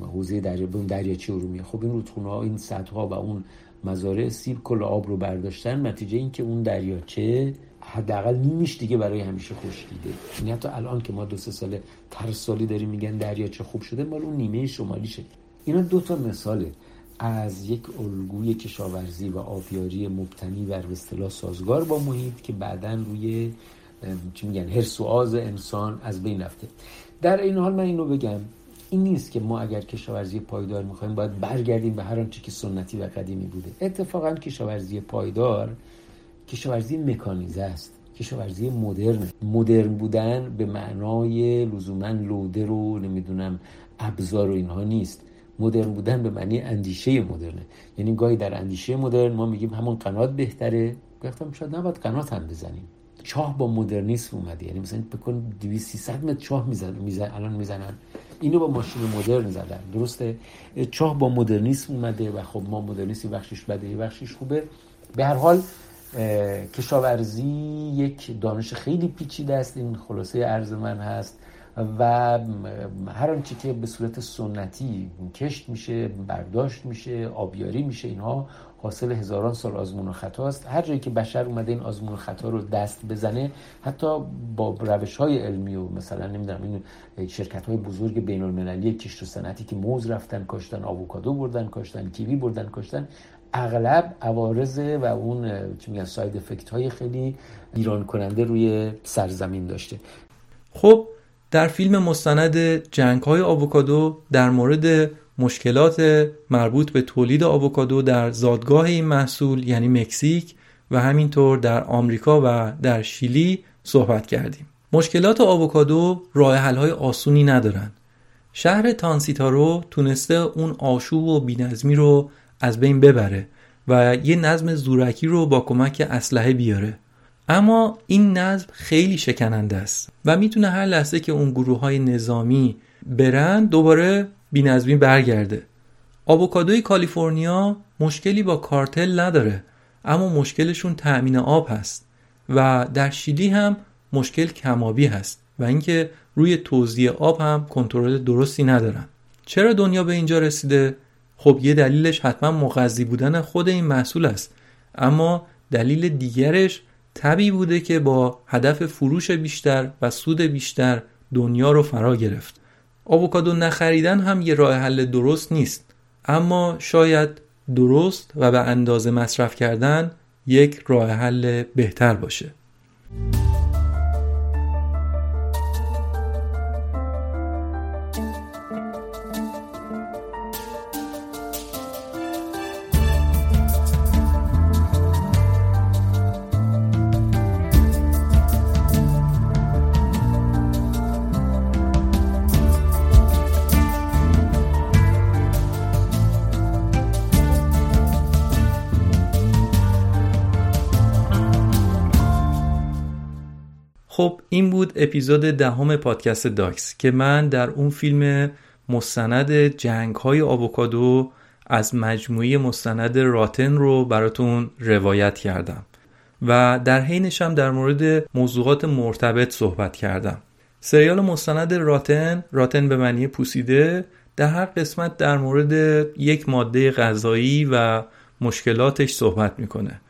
حوزه دریا به اون دریاچه ارومیه. خب این رودخونه ها این ها و اون مزارع سیب کل آب رو برداشتن. نتیجه این که اون دریاچه حداقل نیمش دیگه برای همیشه خشکیده. یعنی حتی الان که ما دو سه سال ترسالی داریم میگن دریاچه خوب شده مال اون نیمه شمالی شد اینا دو تا مثاله. از یک الگوی کشاورزی و آبیاری مبتنی بر اصطلاح سازگار با محیط که بعدا روی چی میگن هرس و انسان از بین رفته. در این حال من اینو بگم این نیست که ما اگر کشاورزی پایدار می‌خوایم باید برگردیم به هر آنچه که سنتی و قدیمی بوده. اتفاقا کشاورزی پایدار کشاورزی مکانیزه است. کشاورزی مدرن. مدرن بودن به معنای لزوما لوده رو نمی‌دونم ابزار و اینها نیست. مدرن بودن به معنی اندیشه مدرنه. یعنی گاهی در اندیشه مدرن ما میگیم همون قنات بهتره. گفتم شاید نباید قنات هم بزنیم. چاه با مدرنیسم اومده. یعنی مثلا بکن 200 300 متر چاه میزن میزن الان می‌زنن. اینو با ماشین مدرن زدن. درسته؟ چاه با مدرنیسم اومده و خب ما مدرنیسم بخشش بده بخشش خوبه. به هر حال کشاورزی یک دانش خیلی پیچیده است. این خلاصه عرض من هست. و هر آنچه که به صورت سنتی کشت میشه برداشت میشه آبیاری میشه اینها حاصل هزاران سال آزمون و خطا است. هر جایی که بشر اومده این آزمون و خطا رو دست بزنه حتی با روش های علمی و مثلا نمی‌دونم این شرکت های بزرگ بین المللی کشت و صنعتی که موز رفتن کاشتن آووکادو بردن کاشتن کیوی بردن کاشتن اغلب عوارض و اون چی میگن ساید افکت های خیلی ایران کننده روی سرزمین داشته. خب در فیلم مستند جنگ های آووکادو در مورد مشکلات مربوط به تولید آووکادو در زادگاه این محصول یعنی مکزیک و همینطور در آمریکا و در شیلی صحبت کردیم. مشکلات آووکادو راه های آسونی ندارن. شهر تانسیتارو تونسته اون آشوب و بینظمی رو از بین ببره و یه نظم زورکی رو با کمک اسلحه بیاره. اما این نظم خیلی شکننده است و می‌تونه هر لحظه که اون گروه های نظامی برن دوباره بینظمی برگرده. آووکادوی کالیفرنیا مشکلی با کارتل نداره اما مشکلشون تأمین آب هست و در شیلی هم مشکل کمابی هست و اینکه روی توزیع آب هم کنترل درستی ندارن. چرا دنیا به اینجا رسیده؟ خب یه دلیلش حتما مغذی بودن خود این محصول است اما دلیل دیگرش تبی بوده که با هدف فروش بیشتر و سود بیشتر دنیا رو فرا گرفت. آووکادو نخریدن هم یه راه حل درست نیست. اما شاید درست و به اندازه مصرف کردن یک راه حل بهتر باشه. این بود اپیزود دهم پادکست داکس که من در اون فیلم مستند جنگ های آووکادو از مجموعه مستند راتن رو براتون روایت کردم و در حینش هم در مورد موضوعات مرتبط صحبت کردم. سریال مستند راتن راتن به معنی پوسیده در هر قسمت در مورد یک ماده غذایی و مشکلاتش صحبت می‌کنه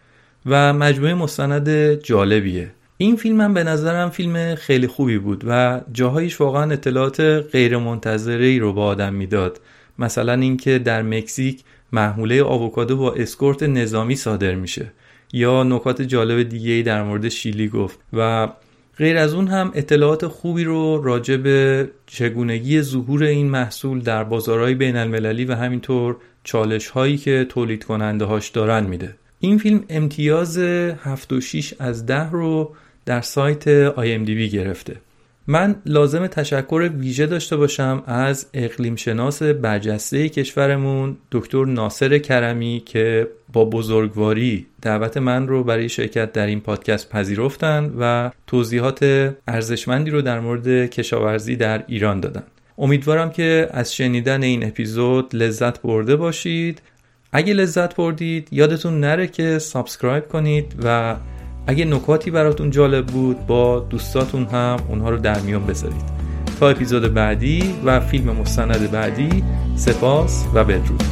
و مجموعه مستند جالبیه. این فیلم هم به نظرم فیلم خیلی خوبی بود و جاهایش واقعا اطلاعات غیر منتظره ای رو با آدم می‌داد. مثلا اینکه در مکزیک محموله آووکادو با اسکورت نظامی صادر میشه یا نکات جالب دیگه ای در مورد شیلی گفت و غیر از اون هم اطلاعات خوبی رو راجع به چگونگی ظهور این محصول در بازارهای بین المللی و همینطور چالش هایی که تولید کننده هاش دارن میده. این فیلم امتیاز 7 و 6 از 10 رو در سایت IMDb گرفته. من لازم تشکر ویژه داشته باشم از اقلیم شناس برجسته کشورمون دکتر ناصر کرمی که با بزرگواری دعوت من رو برای شرکت در این پادکست پذیرفتن و توضیحات ارزشمندی رو در مورد کشاورزی در ایران دادن. امیدوارم که از شنیدن این اپیزود لذت برده باشید. اگه لذت بردید یادتون نره که subscribe کنید و اگه نکاتی براتون جالب بود با دوستاتون هم اونها رو در میون بذارید. تا اپیزود بعدی و فیلم مستند بعدی سپاس و بدرود.